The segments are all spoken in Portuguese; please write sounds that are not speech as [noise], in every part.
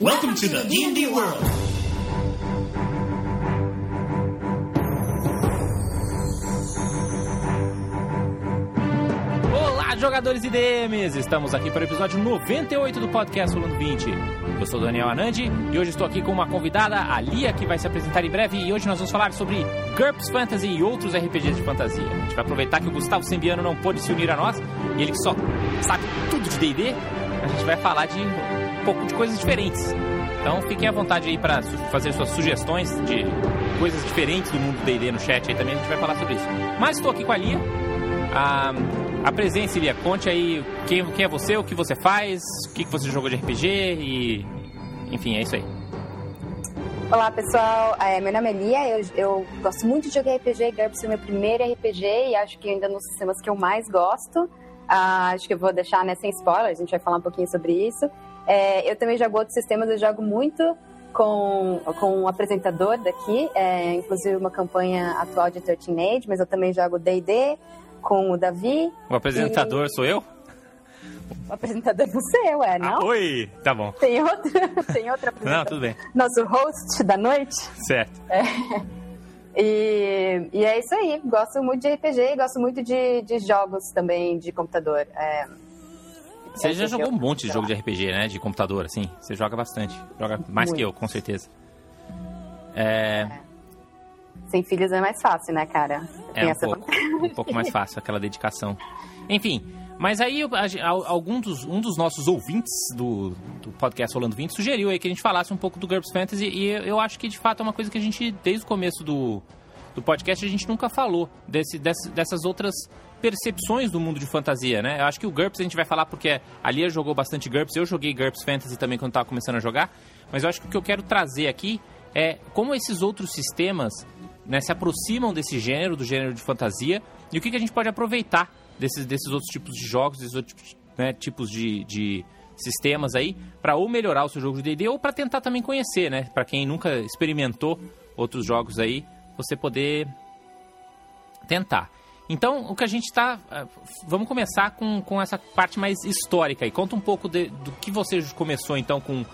Welcome to the D&D world. Olá, jogadores e DMs! Estamos aqui para o episódio 98 do podcast Rolando 20. Eu sou Daniel Anandi e hoje estou aqui com uma convidada, a Lia, que vai se apresentar em breve. E hoje nós vamos falar sobre GURPS Fantasy e outros RPGs de fantasia. A gente vai aproveitar que o Gustavo Sembiano não pôde se unir a nós e ele só sabe tudo de D&D. A gente vai falar de pouco de coisas diferentes. Então fiquem à vontade aí para fazer suas sugestões de coisas diferentes do mundo do D&D no chat aí também, a gente vai falar sobre isso. Mas estou aqui com a Lia. Ah, apresente, Lia, conte aí quem, quem é você, o que você faz, o que, você jogou de RPG e... Enfim, é isso aí. Olá pessoal, é, meu nome é Lia, eu, eu gosto muito de jogar RPG, GURPS é meu primeiro RPG e acho que ainda nos sistemas que eu mais gosto. Ah, acho que eu vou deixar né, sem spoiler, a gente vai falar um pouquinho sobre isso. É, eu também jogo outros sistemas, eu jogo muito com, com um apresentador daqui, é, inclusive uma campanha atual de 13 Age, mas eu também jogo D&D com o Davi. O apresentador sou eu? O apresentador você, ué, não? Ah, oi! Tá bom. Tem outro, [laughs] tem outro apresentador. Não, tudo bem. Nosso host da noite. Certo. É. E, e é isso aí. Gosto muito de RPG e gosto muito de, de jogos também de computador. É, Você é já que jogou um monte de jogo de RPG, né? De computador, assim. Você joga bastante. Joga mais que Muito. eu, com certeza. É, Sem filhos é mais fácil, né, cara? é um pouco, um pouco mais fácil, aquela dedicação. Enfim, mas aí algum dos, um dos nossos ouvintes do, do podcast Rolando 20 sugeriu aí que a gente falasse um pouco do GURPS Fantasy e eu acho que de fato é uma coisa que a gente, desde o começo do, do podcast, a gente nunca falou desse- dessas outras percepções do mundo de fantasia, né? Eu acho que o GURPS a gente vai falar porque a Lia jogou bastante GURPS, eu joguei GURPS Fantasy também quando estava começando a jogar, mas eu acho que o que eu quero trazer aqui é como esses outros sistemas né, se aproximam desse gênero, do gênero de fantasia, e o que, que a gente pode aproveitar desses, desses outros tipos de jogos, desses outros né, tipos de, de sistemas aí, para ou melhorar o seu jogo de D&D ou para tentar também conhecer, né? Para quem nunca experimentou outros jogos aí, você poder tentar. Então, o que a gente está... Vamos começar com, com essa parte mais histórica aí. Conta um pouco de- do que você começou, então, com,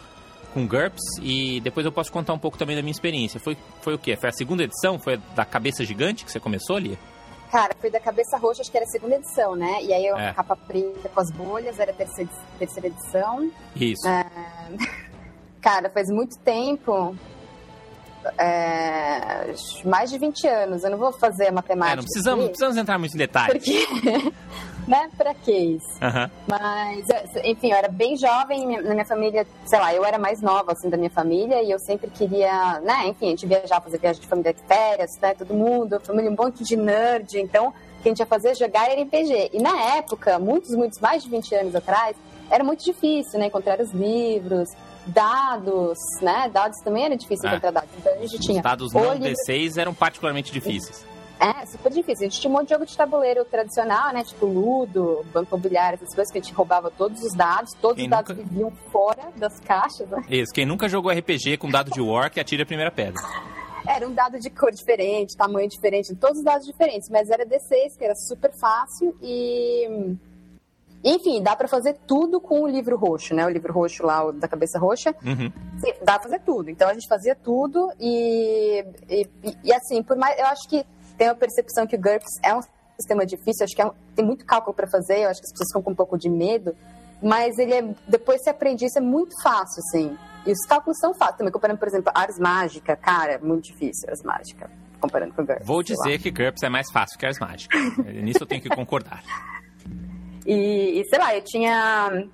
com GURPS e depois eu posso contar um pouco também da minha experiência. Foi, foi o quê? Foi a segunda edição? Foi da Cabeça Gigante que você começou, Lia? Cara, foi da Cabeça Roxa, acho que era a segunda edição, né? E aí eu É. capa preta com as bolhas, era a terceira, terceira edição. Isso. [laughs] Cara, faz muito tempo. É, mais de 20 anos. Eu não vou fazer a matemática. É, não, precisamos, aqui, precisamos entrar muito em detalhes. Porque, [laughs] né? Pra que isso? Mas, enfim, eu era bem jovem na minha família, sei lá, eu era mais nova, assim, da minha família, e eu sempre queria, né, enfim, a gente viajar, fazer viagem de família de férias, né, todo mundo, família um monte de nerd, então, o que a gente ia fazer é jogar RPG. E na época, muitos, muitos, mais de 20 anos atrás, era muito difícil, né, encontrar os livros, dados, né, dados também era difícil É. encontrar dados, então a gente Os tinha dados o não livro- D6 eram particularmente difíceis. é, super difícil. A gente tinha um monte de jogo de tabuleiro tradicional, né? Tipo Ludo, Banco Imobiliário, essas coisas que a gente roubava todos os dados, todos Quem os dados nunca- viviam fora das caixas, né? Isso, quem nunca jogou RPG com dado de War, que atira a primeira pedra. [laughs] Era um dado de cor diferente, tamanho diferente, todos os dados diferentes, mas era D6, que era super fácil e. Enfim, dá pra fazer tudo com o livro roxo, né? O livro roxo lá, o da cabeça roxa. Uhum. Sim, dá pra fazer tudo. Então a gente fazia tudo e, e, e, assim, por mais. Eu acho que tem a percepção que o GURPS é um sistema difícil, acho que é um- tem muito cálculo pra fazer, eu acho que as pessoas ficam com um pouco de medo, mas ele é. Depois você aprende isso, é muito fácil, assim. E os cálculos são fáceis também, comparando, por exemplo, Ars Mágica, cara, é muito difícil Ars Mágica, comparando com o GURPS. Vou dizer que GURPS é mais fácil que Ars Mágica. [laughs] Nisso eu tenho que concordar. E, e, sei lá, eu tinha.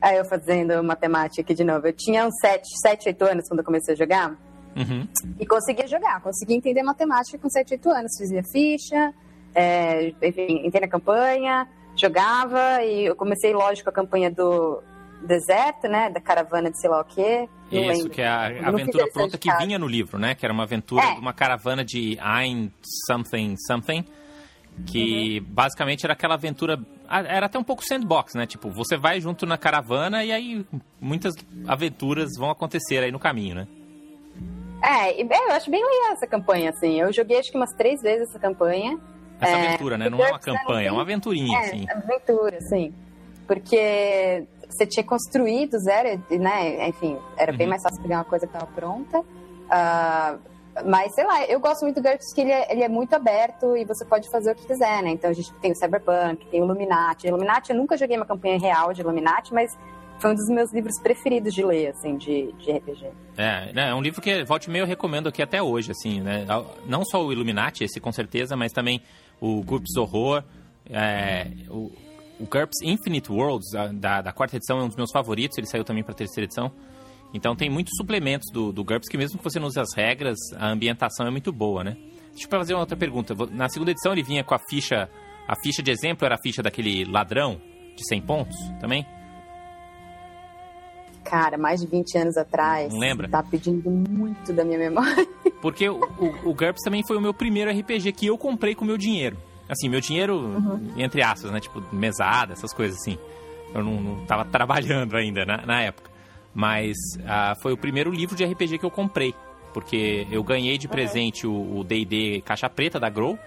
Aí eu fazendo matemática aqui de novo. Eu tinha uns 7, 7 8 anos quando eu comecei a jogar. Uhum. E conseguia jogar, conseguia entender matemática com 7, 8 anos. Fazia ficha, é, enfim, entrei na campanha, jogava. E eu comecei, lógico, a campanha do deserto, né? Da caravana de sei lá o quê. Isso, lembro. que é a aventura pronta que vinha no livro, né? Que era uma aventura É. de uma caravana de Ein something something. Que Uhum. basicamente era aquela aventura. Era até um pouco sandbox, né? Tipo, você vai junto na caravana e aí muitas aventuras vão acontecer aí no caminho, né? É, é, eu acho bem legal essa campanha, assim. Eu joguei acho que umas três vezes essa campanha. Essa É, aventura, né? Não é uma campanha, é uma aventurinha, É, assim. aventura, sim. Porque você tinha construído zero, né? Enfim, era bem Uhum. mais fácil pegar uma coisa que estava pronta. Ah, mas, sei lá, eu gosto muito do GURPS porque ele é, ele é muito aberto e você pode fazer o que quiser, né? Então a gente tem o Cyberpunk, tem o Illuminati. Illuminati, eu nunca joguei uma campanha real de Illuminati, mas foi um dos meus livros preferidos de ler, assim, de, de RPG. É, né, é um livro que, volte meio, eu recomendo aqui até hoje, assim, né? Não só o Illuminati, esse com certeza, mas também o GURPS Horror, é, o, o GURPS Infinite Worlds, da, da quarta edição, é um dos meus favoritos, ele saiu também para terceira edição. Então tem muitos suplementos do, do GURPS que mesmo que você não use as regras, a ambientação é muito boa, né? Deixa eu fazer uma outra pergunta. Na segunda edição ele vinha com a ficha, a ficha de exemplo era a ficha daquele ladrão de 100 pontos também? Cara, mais de 20 anos atrás. Não lembra? Tá pedindo muito da minha memória. [laughs] Porque o, o, o GURPS também foi o meu primeiro RPG que eu comprei com meu dinheiro. Assim, meu dinheiro, entre aspas, né? Tipo, mesada, essas coisas assim. Eu não, não tava trabalhando ainda na, na época. Mas ah, foi o primeiro livro de RPG que eu comprei. Porque eu ganhei de presente o D&D Caixa Preta da Grow.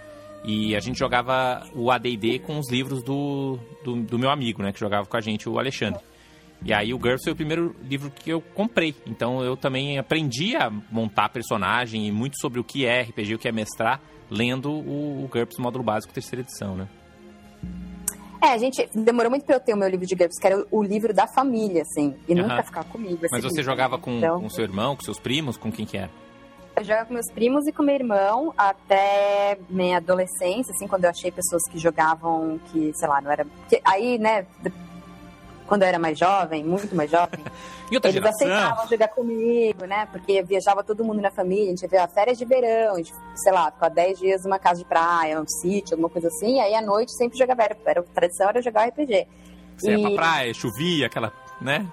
E a gente jogava o AD&D com os livros do, do, do meu amigo, né? Que jogava com a gente, o Alexandre. E aí o GURPS foi o primeiro livro que eu comprei. Então eu também aprendi a montar personagem e muito sobre o que é RPG, o que é mestrar, lendo o, o GURPS módulo básico terceira edição, né? É, a gente demorou muito pra eu ter o meu livro de GURPS, que era o, livro da família, assim. E Aham. nunca ficava comigo. esse Mas você livro, jogava com, Então, com seu irmão, com seus primos, com quem que era? Eu jogava com meus primos e com meu irmão até minha adolescência, assim, quando eu achei pessoas que jogavam que, sei lá, não era. porque aí, né, quando eu era mais jovem, muito mais jovem, [laughs] E outra eles geração? aceitavam jogar comigo, né? Porque viajava todo mundo na família, a gente via férias de verão, a gente, sei lá, ficava 10 dias numa casa de praia, um sítio, alguma coisa assim, e aí à noite sempre jogava, era, era tradição era jogar RPG. Você ia pra E- praia, chovia, aquela, né?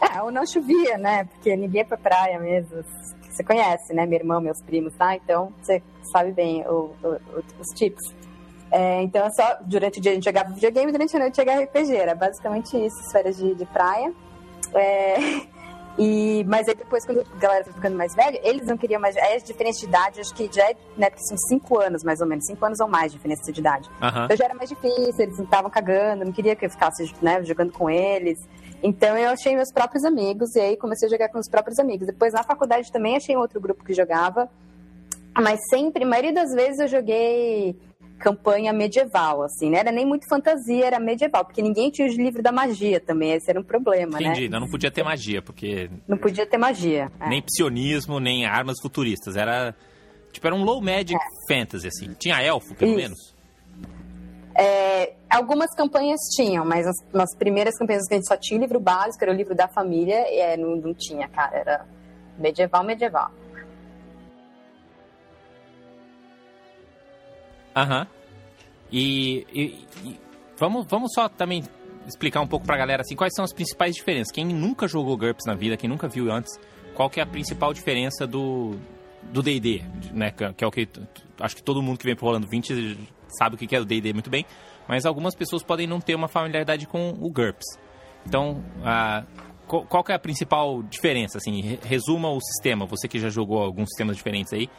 É, ou não chovia, né? Porque ninguém ia pra praia mesmo. Você conhece, né? Meu irmão, meus primos, tá? Então você sabe bem o- o- os tipos. É, então é só durante o dia a gente jogava videogame, durante a noite jogava RPG. Era basicamente isso, as férias de, de praia. É, [laughs] e, mas aí depois, quando a galera foi ficando mais velha, eles não queriam mais. Aí a diferença de idade, acho que já é, né? Porque são cinco anos mais ou menos, cinco anos ou mais de diferença de idade. Aham. Então já era mais difícil, eles não estavam cagando, não queria que eu ficasse né, jogando com eles. Então eu achei meus próprios amigos e aí comecei a jogar com os próprios amigos. Depois na faculdade também achei um outro grupo que jogava, mas sempre, a maioria das vezes eu joguei campanha medieval, assim, né? Era nem muito fantasia, era medieval, porque ninguém tinha o livro da magia também, esse era um problema, Entendi, né? não, não podia ter magia, porque Não podia ter magia. é. nem psionismo, nem armas futuristas. Era, tipo, era um low magic fantasy, assim. Tinha elfo, pelo Isso. menos. É, algumas campanhas tinham, mas nas, nas primeiras campanhas que a gente só tinha o livro básico, era o livro da família, e é, não, não tinha, cara, era medieval, medieval. Aham. E, e- e vamos, vamos só também explicar um pouco pra galera assim, quais são as principais diferenças. Quem nunca jogou GURPS na vida, quem nunca viu antes, qual que é a principal diferença do do D&D, né, que é o que acho que todo mundo que vem pro Rolando 20 sabe o que é o D&D muito bem, mas algumas pessoas podem não ter uma familiaridade com o GURPS. Então, a qual, qual que é a principal diferença assim? Re- Resuma o sistema, você que já jogou alguns sistemas diferentes aí,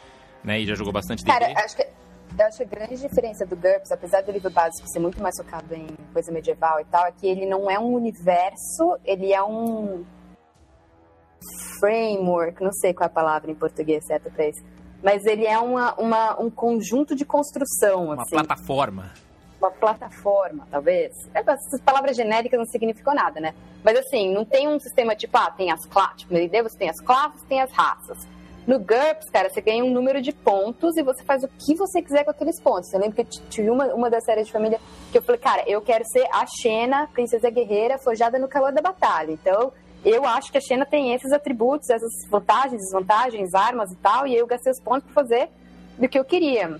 né, e já jogou bastante D&D. Cara, acho que eu acho que a grande diferença do GURPS, apesar do livro básico ser muito mais focado em coisa medieval e tal, é que ele não é um universo, ele é um framework, não sei qual é a palavra em português certa pra isso, mas ele é uma, uma- um conjunto de construção, uma assim. plataforma. uma plataforma, talvez. É, Essas palavras genéricas não significam nada, né? Mas assim, não tem um sistema tipo, ah, tem as classes. Tipo, no você tem as classes, tem as raças. No GURPS, cara, você ganha um número de pontos e você faz o que você quiser com aqueles pontos. Eu lembro que tive uma, uma das séries de família que eu falei, cara, eu quero ser a Xena, princesa guerreira, forjada no calor da batalha. Então, eu acho que a Xena tem esses atributos, essas vantagens, desvantagens, armas e tal, e eu gastei os pontos pra fazer do que eu queria.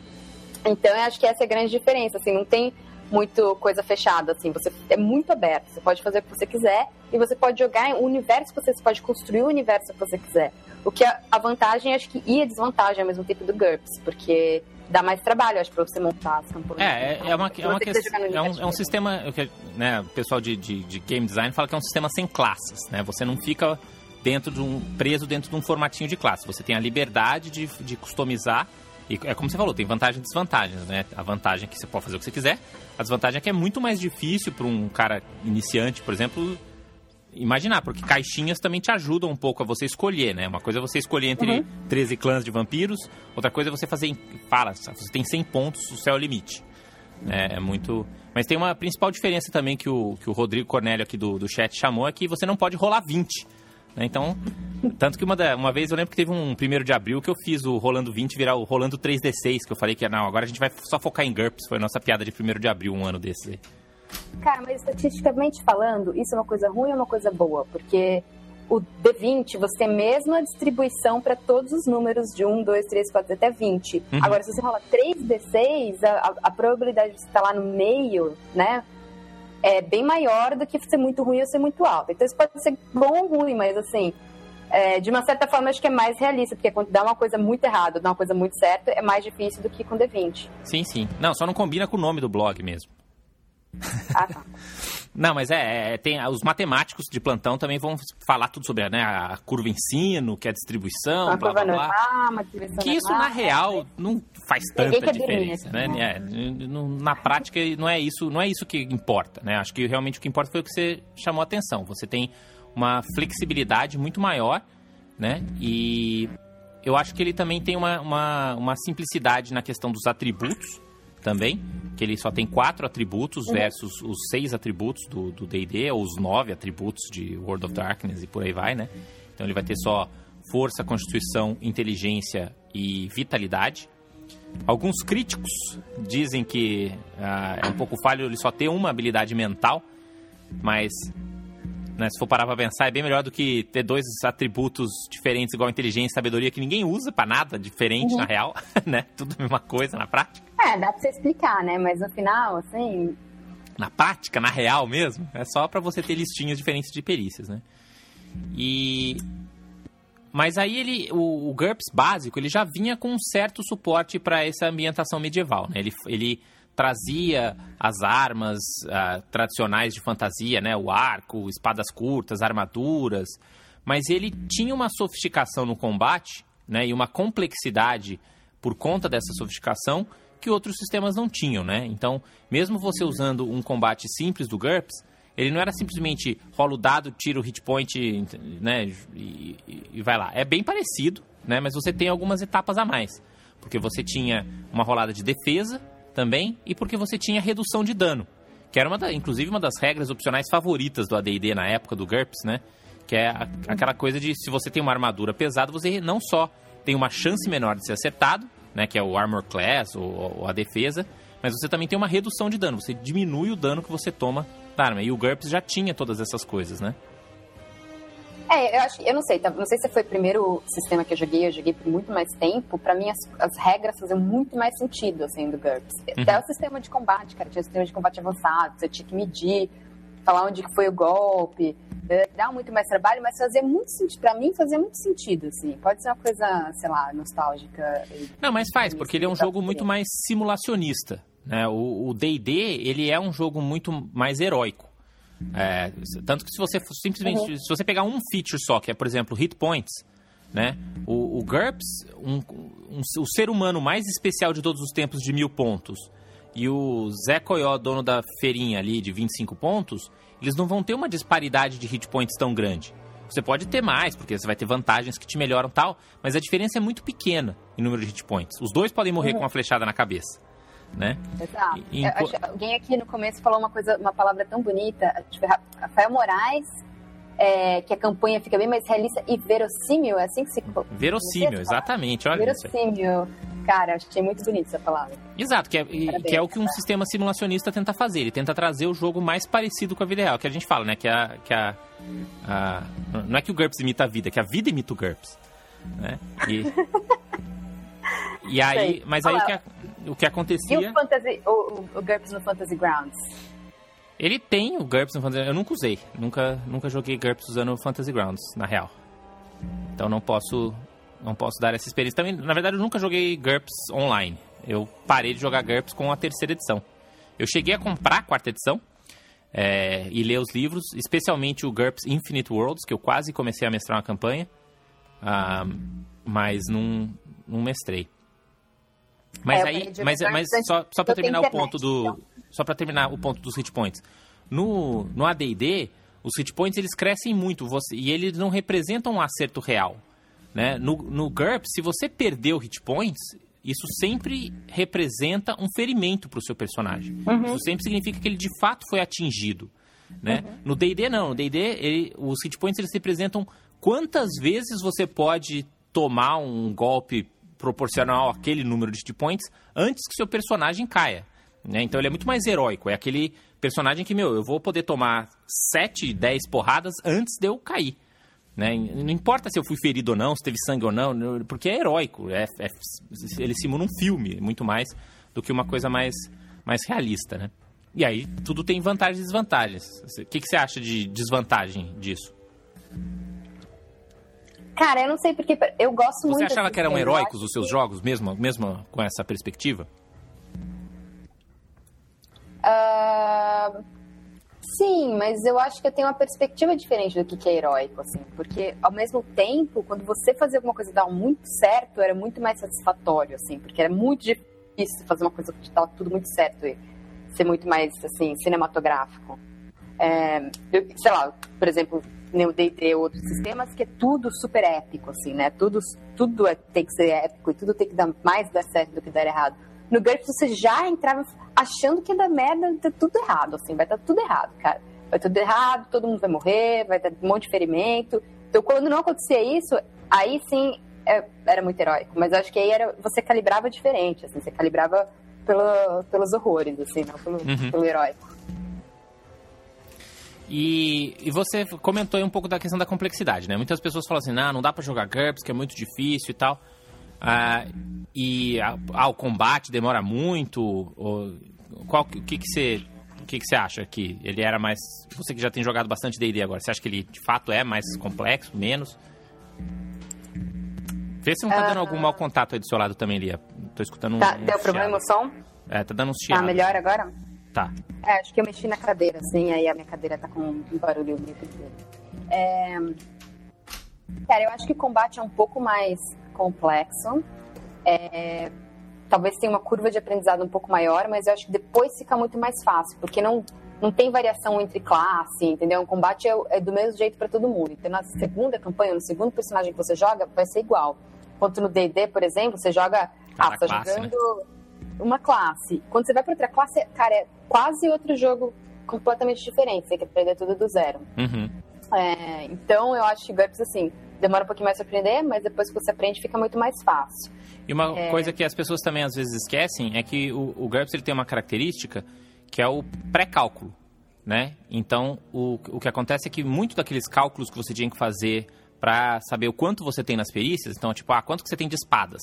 Então, eu acho que essa é a grande diferença, assim, não tem muito coisa fechada, assim, você é muito aberto, você pode fazer o que você quiser e você pode jogar o universo que você, você pode construir o universo que você quiser. O que é a vantagem, acho que, e a desvantagem ao mesmo tempo do GURPS, porque dá mais trabalho, acho, pra você montar as campanhas. É, é, é uma, é uma questão. no É um, é um sistema. Né, o pessoal de, de, de game design fala que é um sistema sem classes. Né? Você não fica dentro de um. preso dentro de um formatinho de classe. Você tem a liberdade de, de customizar. E é como você falou, tem vantagens e desvantagens, né? A vantagem é que você pode fazer o que você quiser. A desvantagem é que é muito mais difícil para um cara iniciante, por exemplo, imaginar, porque caixinhas também te ajudam um pouco a você escolher, né? Uma coisa é você escolher entre Uhum. 13 clãs de vampiros, outra coisa é você fazer. Fala, você tem 100 pontos, o céu é o limite. É, é muito. Mas tem uma principal diferença também que o, que o Rodrigo Cornélio aqui do, do chat chamou, é que você não pode rolar 20. Né? Então, tanto que uma, da- uma vez eu lembro que teve um primeiro de abril que eu fiz o Rolando 20 virar o Rolando 3D6, que eu falei que não, agora a gente vai só focar em GURPS. Foi a nossa piada de primeiro de abril, um ano desse. aí. Cara, mas estatisticamente falando, isso é uma coisa ruim ou uma coisa boa? Porque o D20, você tem a mesma distribuição para todos os números de 1, 2, 3, 4, até 20. Uhum. Agora, se você rola 3D6, a, a- a probabilidade de você estar lá no meio, né? É bem maior do que ser muito ruim ou ser muito alto. Então, isso pode ser bom ou ruim, mas assim, é, de uma certa forma, acho que é mais realista, porque quando dá uma coisa muito errada ou dá uma coisa muito certa, é mais difícil do que com D20. Sim, sim. Não, só não combina com o nome do blog mesmo. Ah, tá. [laughs] Não, mas é, é, tem os matemáticos de plantão também vão falar tudo sobre né, a curva ensino, que é a distribuição, blá curva blá blá. normal, direção Que isso normal. na real não faz tanta diferença, né? né? É, na prática não é isso, não é isso que importa, né? Acho que realmente o que importa foi o que você chamou a atenção. Você tem uma flexibilidade muito maior, né? E eu acho que ele também tem uma, uma, uma simplicidade na questão dos atributos também, que ele só tem quatro atributos versus os seis atributos do D&D, ou os nove atributos de World of Darkness e por aí vai, né? Então ele vai ter só força, constituição, inteligência e vitalidade. Alguns críticos dizem que ah, é um pouco falho ele só ter uma habilidade mental, mas né, se for parar pra pensar, é bem melhor do que ter dois atributos diferentes, igual inteligência e sabedoria, que ninguém usa pra nada diferente na real, [laughs] né? Tudo a mesma coisa na prática. É, dá pra você explicar, né? Mas no final, assim, Na prática, na real mesmo, é só pra você ter listinhas diferentes de perícias, né? E. Mas aí ele, o, o GURPS básico, ele já vinha com um certo suporte para essa ambientação medieval, né? Ele, ele trazia as armas ah, tradicionais de fantasia, né? O arco, espadas curtas, armaduras, mas ele tinha uma sofisticação no combate, né? E uma complexidade por conta dessa sofisticação que outros sistemas não tinham, né? Então, mesmo você usando um combate simples do GURPS, ele não era simplesmente rola o dado, tira o hit point, né, e, e- e vai lá. É bem parecido, né, mas você tem algumas etapas a mais. Porque você tinha uma rolada de defesa também e porque você tinha redução de dano. Que era, uma da- inclusive, uma das regras opcionais favoritas do AD&D na época do GURPS, né? Que é a- aquela coisa de se você tem uma armadura pesada, você não só tem uma chance menor de ser acertado, né? Que é o Armor Class ou, ou a defesa, mas você também tem uma redução de dano. Você diminui o dano que você toma da arma. E o GURPS já tinha todas essas coisas, né? É, eu acho, eu não sei, tá? não sei se foi o primeiro sistema que eu joguei, eu joguei por muito mais tempo. Pra mim, as, as regras faziam muito mais sentido, assim, do GURPS. Até o sistema de combate, cara, tinha sistema de combate avançado, você tinha que medir, falar onde foi o golpe, dá muito mais trabalho, mas fazia muito sentido, pra mim fazia muito sentido, assim. Pode ser uma coisa, sei lá, nostálgica. Não, mas faz, porque ele é um jogo muito mais simulacionista. Né? O D&D, ele é um jogo muito mais heróico. É, tanto que se você simplesmente... Se você pegar um feature só, que é, por exemplo, hit points, né? O, o GURPS, um, um- o ser humano mais especial de todos os tempos de mil pontos, e o Zé Coió, dono da feirinha ali de 25 pontos, eles não vão ter uma disparidade de hit points tão grande. Você pode ter mais, porque você vai ter vantagens que te melhoram tal, mas a diferença é muito pequena em número de hit points. Os dois podem morrer com uma flechada na cabeça, né? Exato. E- enqu- acho- alguém aqui no começo falou uma coisa, uma palavra tão bonita, Ra- Rafael Moraes, é, que a campanha fica bem mais realista e verossímil, é assim que se Verossímil, exatamente. Olha isso. aí. Cara, achei muito bonita essa palavra. Exato, que é, e- Parabéns. que é o que um sistema simulacionista tenta fazer. Ele tenta trazer o jogo mais parecido com a vida real. Que a gente fala, né? Que a. Que a, a- não é que o GURPS imita a vida, é que a vida imita o GURPS. Né? E, e [laughs] aí. Sei. Mas aí o que, a- o que E acontecia. o, fantasy, o, o GURPS no Fantasy Grounds? Ele tem o GURPS no Fantasy Eu nunca usei. Nunca, nunca joguei GURPS usando o Fantasy Grounds, na real. Então não posso. Não posso dar essa experiência. Também, na verdade, eu nunca joguei GURPS online. Eu parei de jogar GURPS com a terceira edição. Eu cheguei a comprar a quarta edição é, e ler os livros, especialmente o GURPS Infinite Worlds, que eu quase comecei a mestrar uma campanha, ah, mas não, não mestrei. Mas É, aí, mas, mas só, só para terminar o ponto do, então. só para terminar o ponto dos hit points. No, no AD&D, Os hit points eles crescem muito você, e eles não representam um acerto real. Né? No, no GURPS, se você perdeu hit points, isso sempre representa um ferimento para o seu personagem. Uhum. Isso sempre significa que ele de fato foi atingido. Né? Uhum. No D&D não, no D&D os hit points eles representam quantas vezes você pode tomar um golpe proporcional àquele número de hit points antes que seu personagem caia. Né? Então ele é muito mais heróico. É aquele personagem que, meu, eu vou poder tomar 7, 10 porradas antes de eu cair. Né? Não importa se eu fui ferido ou não, se teve sangue ou não, porque é heróico. É, é, ele simula um filme, muito mais do que uma coisa mais, mais realista. Né? E aí tudo tem vantagens e desvantagens. O que, que você acha de desvantagem disso? Cara, eu não sei porque eu gosto Você muito. Você achava que eram heróicos os seus que... jogos, mesmo, mesmo com essa perspectiva? Uh, sim, mas eu acho que eu tenho uma perspectiva diferente do que é heróico, assim. Porque, ao mesmo tempo, quando você fazia alguma coisa dar muito certo, era muito mais satisfatório, assim. Porque era muito difícil fazer uma coisa que dava tudo muito certo e ser muito mais, assim, cinematográfico. É, eu, sei lá, por exemplo, no D&D ou outros sistemas, que é tudo super épico, assim, né? Tudo, tudo é, tem que ser épico e tudo tem que dar mais dar certo do que dar errado. No GURPS você já entrava achando que dar merda, tá tudo errado, assim, vai estar tá tudo errado, cara. Vai tudo errado, todo mundo vai morrer, vai ter um monte de ferimento. Então, quando não acontecia isso, aí sim é, era muito heróico. Mas acho que aí era, você calibrava diferente, assim, você calibrava pelo, pelos horrores, assim, não pelo, uhum. pelo heróico. E, e, você comentou um pouco da questão da complexidade, né? Muitas pessoas falam assim, não, não dá para jogar GURPS, que é muito difícil e tal. Ah, e ah, o combate demora muito? Ou, qual, o que, que você o que, que você acha que ele era mais. Você que já tem jogado bastante DD agora, você acha que ele de fato é mais complexo, menos? Vê se não tá dando algum mau contato aí do seu lado também, Lia. Tô escutando tá, um. Deu problema o som? É, tá dando uns chiados. Tá melhor agora? Tá. É, acho que eu mexi na cadeira, assim, aí a minha cadeira tá com um barulho meio É... Cara, eu acho que combate é um pouco mais complexo. É, talvez tenha uma curva de aprendizado um pouco maior, mas eu acho que depois fica muito mais fácil, porque não, não tem variação entre classe, entendeu? O combate é, é do mesmo jeito para todo mundo. Então, na segunda campanha, no segundo personagem que você joga, vai ser igual. Enquanto no D&D, por exemplo, você joga... Cada ah, você tá jogando né? uma classe. Quando você vai para outra classe, cara, é quase outro jogo completamente diferente. Você tem que aprender tudo do zero. Uhum. É, então, eu acho que GURPS, assim, demora um pouquinho mais para aprender, mas depois que você aprende fica muito mais fácil. E uma é... coisa que as pessoas também às vezes esquecem é que o, o GURPS ele tem uma característica que é o pré-cálculo, né? Então, o, o que acontece é que muito daqueles cálculos que você tinha que fazer para saber o quanto você tem nas perícias, então, tipo, ah, quanto que você tem de espadas?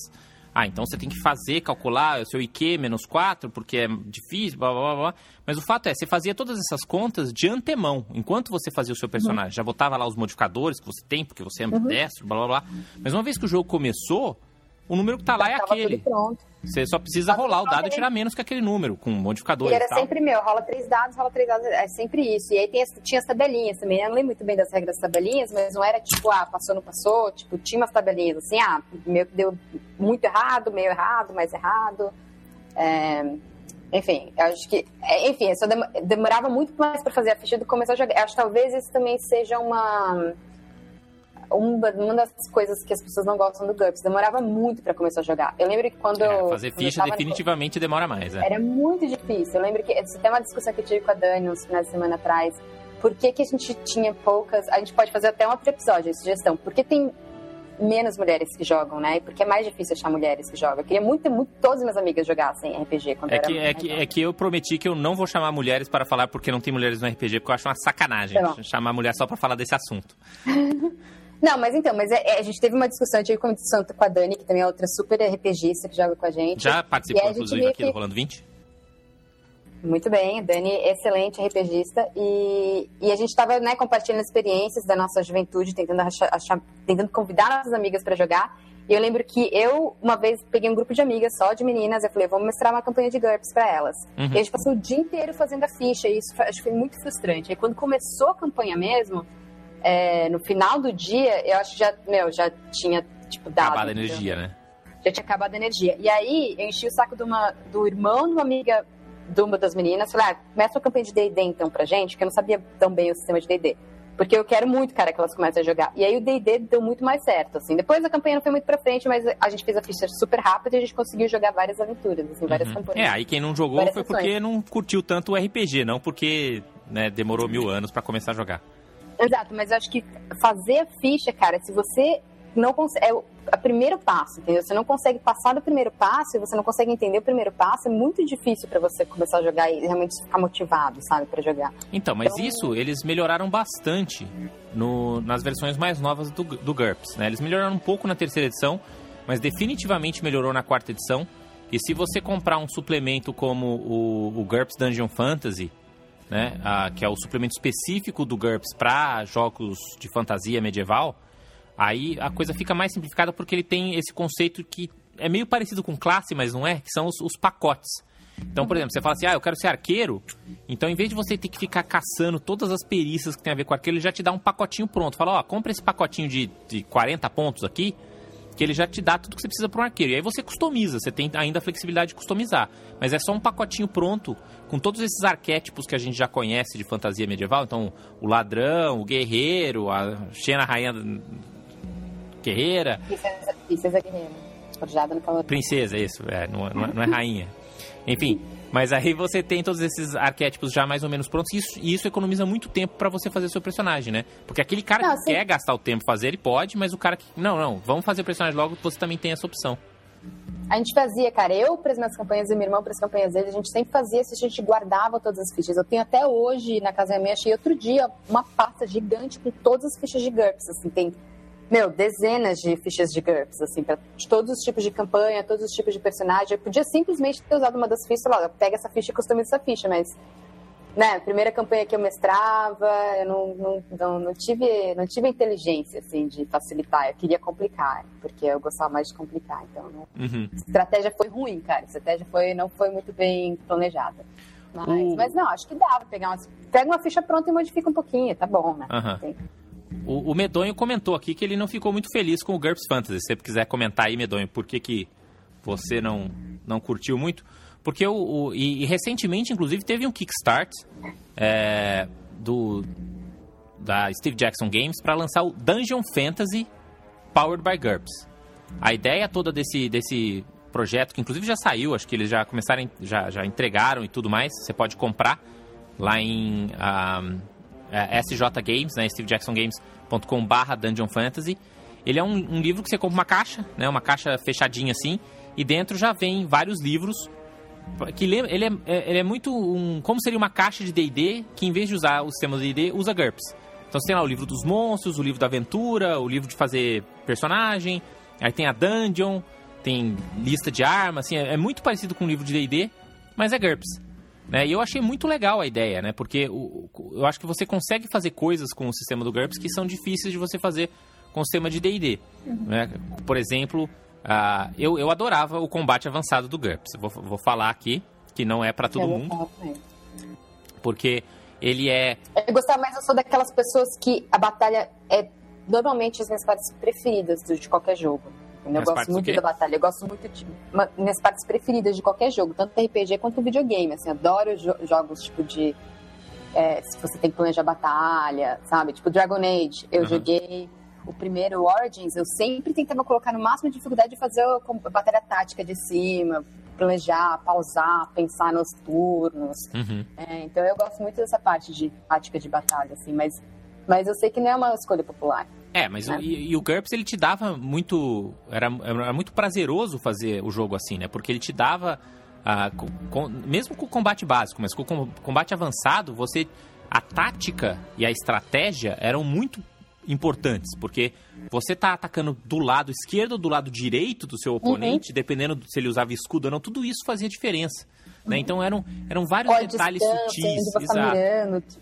Ah, então você tem que fazer, calcular o seu IQ menos 4, porque é difícil, blá, blá, blá. Mas o fato é, você fazia todas essas contas de antemão, enquanto você fazia o seu personagem. Uhum. Já botava lá os modificadores que você tem, porque você é ambidestro, uhum. blá, blá, blá. Mas uma vez que o jogo começou, o número que tá lá é aquele. Você só precisa rolar o dado e tirar menos que aquele número, com modificador. E era e sempre meu, rola três dados, rola três dados, é sempre isso. E aí tem, tinha as tabelinhas também. Eu não lembro muito bem das regras das tabelinhas, mas não era tipo, ah, passou, não passou. Tipo, tinha umas tabelinhas assim, ah, meio que deu muito errado, meio errado, mais errado. É, enfim, eu acho que. É, enfim, só demorava muito mais para fazer a ficha do que começar a jogar. Eu acho que talvez isso também seja uma uma, uma das coisas que as pessoas não gostam do GURPS. Demorava muito para começar a jogar. Eu lembro que quando é. Fazer ficha definitivamente no... demora mais. É. Era muito difícil. Eu lembro que. Isso tem uma discussão que eu tive com a Dani uns finais de semana atrás. Por que, que a gente tinha poucas. A gente pode fazer até um outro episódio, sugestão. Por que tem menos mulheres que jogam, né? Porque é mais difícil achar mulheres que jogam. Eu queria muito, muito todas as minhas amigas jogassem RPG quando é que, é que, é que eu prometi que eu não vou chamar mulheres para falar porque não tem mulheres no RPG, porque eu acho uma sacanagem tá chamar mulher só para falar desse assunto. [laughs] Não, mas então, mas é, é, a gente teve uma discussão, eu tive uma discussão com a Dani, que também é outra super RPGista que joga com a gente. Já participou, inclusive, aqui que... do Rolando 20? Muito bem, a Dani, excelente RPGista. E, e a gente estava né, compartilhando experiências da nossa juventude, tentando, achar, achar, tentando convidar nossas amigas para jogar. E eu lembro que eu, uma vez, peguei um grupo de amigas só de meninas, eu falei, vamos mostrar uma campanha de GURPS para elas. Uhum. E a gente passou o dia inteiro fazendo a ficha, e isso acho que foi muito frustrante. Aí quando começou a campanha mesmo, é, no final do dia, eu acho que já, meu, já tinha, tipo, dado. Acabado a energia, né? Já tinha acabado a energia. E aí, eu enchi o saco de uma, do irmão de uma amiga de uma das meninas, falei, ah, começa uma campanha de D&D então pra gente, que eu não sabia tão bem o sistema de D&D. Porque eu quero muito, cara, que elas comecem a jogar. E aí o D&D deu muito mais certo, assim. Depois a campanha não foi muito pra frente, mas a gente fez a ficha super rápido e a gente conseguiu jogar várias aventuras, assim, várias uhum. campanhas. É, aí quem não jogou foi porque não curtiu tanto o RPG, não porque né, demorou mil anos para começar a jogar. Exato, mas eu acho que fazer a ficha, cara, se você não consegue. É o primeiro passo, entendeu? Você não consegue passar do primeiro passo e você não consegue entender o primeiro passo, é muito difícil para você começar a jogar e realmente ficar motivado, sabe, para jogar. Então, mas então... isso eles melhoraram bastante no, nas versões mais novas do, do GURPS, né? Eles melhoraram um pouco na terceira edição, mas definitivamente melhorou na quarta edição. E se você comprar um suplemento como o, o GURPS Dungeon Fantasy, né, a, que é o suplemento específico do GURPS para jogos de fantasia medieval, aí a coisa fica mais simplificada porque ele tem esse conceito que é meio parecido com classe, mas não é, que são os, os pacotes. Então, por exemplo, você fala assim, ah, eu quero ser arqueiro, então em vez de você ter que ficar caçando todas as perícias que tem a ver com arqueiro, ele já te dá um pacotinho pronto. Fala, ó, compra esse pacotinho de, de 40 pontos aqui, que ele já te dá tudo que você precisa para um arqueiro. E aí você customiza, você tem ainda a flexibilidade de customizar. Mas é só um pacotinho pronto, com todos esses arquétipos que a gente já conhece de fantasia medieval. Então, o ladrão, o guerreiro, a Xena Rainha Guerreira. Princesa, princesa Guerreira. Forjada no calor. Princesa, isso, é, não, não, é, não é rainha. Enfim, mas aí você tem todos esses arquétipos já mais ou menos prontos e isso, e isso economiza muito tempo para você fazer seu personagem, né? Porque aquele cara não, que sim. quer gastar o tempo fazer, ele pode, mas o cara que. Não, não, vamos fazer o personagem logo, você também tem essa opção. A gente fazia, cara, eu para as minhas campanhas e meu irmão para as campanhas dele, a gente sempre fazia isso, a gente guardava todas as fichas. Eu tenho até hoje na casa da minha, achei outro dia uma pasta gigante com todas as fichas de GURPS, assim, tem meu, dezenas de fichas de GURPS, assim, para todos os tipos de campanha, todos os tipos de personagem. Eu podia simplesmente ter usado uma das fichas, sei lá, pega essa ficha e customiza essa ficha, mas, né, primeira campanha que eu mestrava, eu não, não, não, não, tive, não tive a inteligência, assim, de facilitar. Eu queria complicar, porque eu gostava mais de complicar, então, né? Uhum. Estratégia foi ruim, cara. estratégia foi, não foi muito bem planejada. Mas, uh. mas não, acho que dava pegar umas... Pega uma ficha pronta e modifica um pouquinho, tá bom, né? Uhum. Tem... O, o, Medonho comentou aqui que ele não ficou muito feliz com o GURPS Fantasy. Se você quiser comentar aí, Medonho, por que, que você não, não curtiu muito? Porque o, o e, e, recentemente, inclusive, teve um Kickstart é, do da Steve Jackson Games para lançar o Dungeon Fantasy Powered by GURPS. A ideia toda desse, desse projeto, que inclusive já saiu, acho que eles já começaram, já, já entregaram e tudo mais, você pode comprar lá em um, ah, é, SJ Games, né, stevejacksongames.com/barra Dungeon Fantasy. Ele é um, um, livro que você compra uma caixa, né, uma caixa fechadinha assim, e dentro já vem vários livros que ele é, é, ele é muito um, como seria uma caixa de D&D que em vez de usar o sistema D&D usa GURPS. Então você tem lá o livro dos monstros, o livro da aventura, o livro de fazer personagem, aí tem a dungeon, tem lista de armas, assim, é, é muito parecido com o livro de D&D, mas é GURPS. Né? E eu achei muito legal a ideia, né? Porque o, eu acho que você consegue fazer coisas com o sistema do GURPS que são difíceis de você fazer com o sistema de D&D. Uhum. Né? Por exemplo, uh, eu, eu adorava o combate avançado do GURPS. Vou, vou falar aqui que não é para todo eu mundo. Porque ele é... Eu gostava, mas eu sou daquelas pessoas que a batalha é normalmente as minhas partes preferidas de qualquer jogo. Eu gosto muito da batalha, eu gosto muito de uma, minhas partes preferidas de qualquer jogo, tanto RPG quanto videogame. Assim, adoro jo jogos tipo de é, se você tem que planejar batalha, sabe? Tipo Dragon Age, eu uhum. joguei o primeiro Origins, eu sempre tentava colocar no máximo de dificuldade de fazer a batalha tática de cima, planejar, pausar, pensar nos turnos. Uhum. É, então eu gosto muito dessa parte de tática de batalha, assim, mas, mas eu sei que não é uma escolha popular. É, mas o, é. e, e, o GURPS ele te dava muito. Era, era muito prazeroso fazer o jogo assim, né? Porque ele te dava. Ah, com, com, mesmo com o combate básico, mas com o combate avançado, você. A tática e a estratégia eram muito importantes, porque você tá atacando do lado esquerdo ou do lado direito do seu oponente, uhum. dependendo se ele usava escudo ou não, tudo isso fazia diferença. Né? Uhum. Então eram, eram vários detalhes sutis. Exato.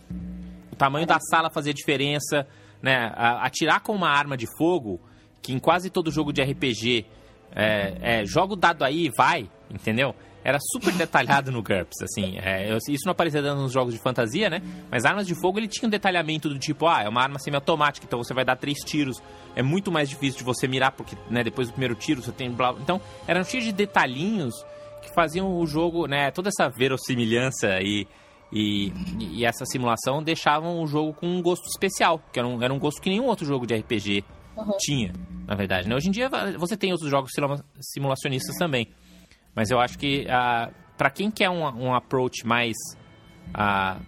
O tamanho da sala fazia diferença né, atirar com uma arma de fogo, que em quase todo jogo de RPG é, é joga o dado aí e vai, entendeu? Era super detalhado no GURPS, assim. É, isso não aparecia nos jogos de fantasia, né? Mas armas de fogo, ele tinha um detalhamento do tipo, ah, é uma arma semiautomática, então você vai dar três tiros. É muito mais difícil de você mirar, porque né, depois do primeiro tiro você tem... Blá... Então, era um cheio de detalhinhos que faziam o jogo, né? Toda essa verossimilhança e, e, e essa simulação deixavam o jogo com um gosto especial, que era um, era um gosto que nenhum outro jogo de RPG uhum. tinha, na verdade. Né? Hoje em dia você tem outros jogos simulacionistas também. Mas eu acho que uh, para quem quer um, um approach mais. Uh,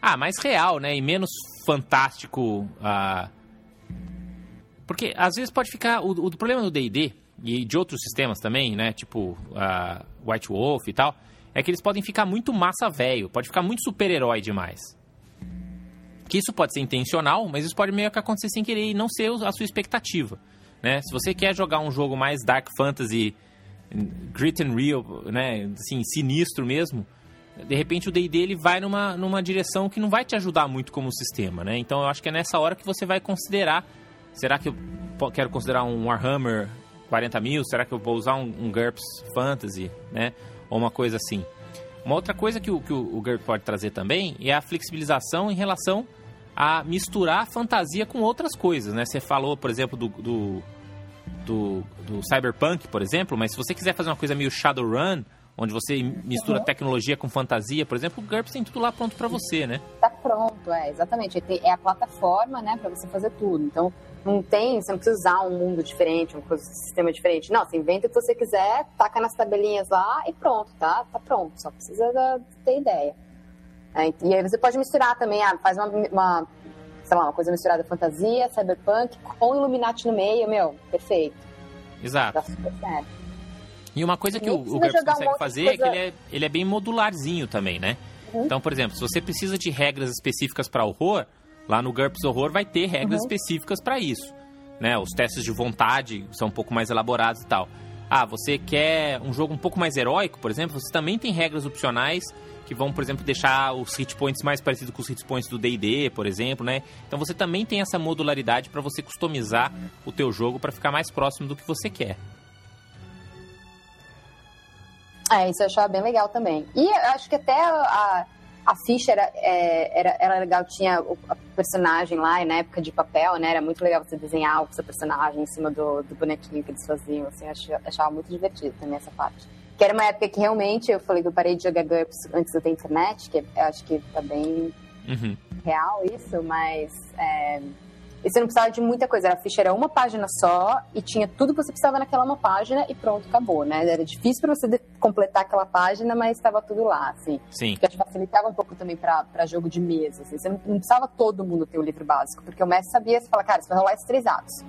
ah, mais real, né? E menos fantástico. Uh, porque às vezes pode ficar. O, o problema do DD e de outros sistemas também, né? Tipo uh, White Wolf e tal, é que eles podem ficar muito massa velho, pode ficar muito super-herói demais. Que isso pode ser intencional, mas isso pode meio que acontecer sem querer e não ser a sua expectativa. Né? Se você quer jogar um jogo mais Dark Fantasy, grit and real, né? assim, sinistro mesmo, de repente o D&D ele vai numa, numa direção que não vai te ajudar muito como sistema, né? Então eu acho que é nessa hora que você vai considerar, será que eu quero considerar um Warhammer 40 mil? Será que eu vou usar um, um GURPS Fantasy, né? Ou uma coisa assim. Uma outra coisa que o, que o, o GURPS pode trazer também é a flexibilização em relação a misturar fantasia com outras coisas, né? Você falou, por exemplo, do, do, do, do Cyberpunk, por exemplo, mas se você quiser fazer uma coisa meio Shadowrun, onde você mistura uhum. tecnologia com fantasia, por exemplo, o GURPS tem tudo lá pronto para você, né? Tá pronto, é, exatamente. É a plataforma, né, para você fazer tudo. Então, não tem, você não precisa usar um mundo diferente, um sistema diferente. Não, você inventa o que você quiser, taca nas tabelinhas lá e pronto, tá? Tá pronto. Só precisa ter ideia. É, e aí você pode misturar também, ah, faz uma, uma, sei lá, uma coisa misturada fantasia, cyberpunk, com Illuminati no meio, meu, perfeito. Exato. Tá super certo. E uma coisa que o, o GURPS consegue um fazer coisa... é que ele é, ele é bem modularzinho também, né? Uhum. Então, por exemplo, se você precisa de regras específicas para horror, lá no GURPS Horror vai ter regras uhum. específicas para isso. Né? Os testes de vontade são um pouco mais elaborados e tal. Ah, você quer um jogo um pouco mais heróico, por exemplo, você também tem regras opcionais que vão, por exemplo, deixar os hit points mais parecidos com os hit points do D&D, por exemplo, né? Então você também tem essa modularidade para você customizar o teu jogo para ficar mais próximo do que você quer. É, isso eu achava bem legal também. E eu acho que até a, a ficha era, é, era, era legal, tinha o personagem lá, e na época de papel, né? Era muito legal você desenhar o seu personagem em cima do, do bonequinho que eles faziam, assim, eu achava, achava muito divertido também essa parte. Que era uma época que realmente eu falei que eu parei de jogar GURPS antes de ter internet, que eu acho que tá bem uhum. real isso, mas é, e você não precisava de muita coisa, a ficha era uma página só e tinha tudo que você precisava naquela uma página e pronto, acabou, né? Era difícil para você completar aquela página, mas estava tudo lá, assim. Sim. Que facilitava um pouco também para jogo de mesa, assim. Você não, não, precisava todo mundo ter o livro básico, porque o mestre sabia, você fala, cara, você vai rolar esses três atos.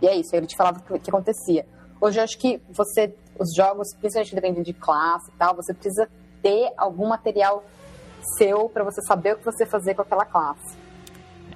E é isso, ele te falava o que, que acontecia. Hoje eu acho que você, os jogos, principalmente dependendo de classe e tal, você precisa ter algum material seu para você saber o que você fazer com aquela classe.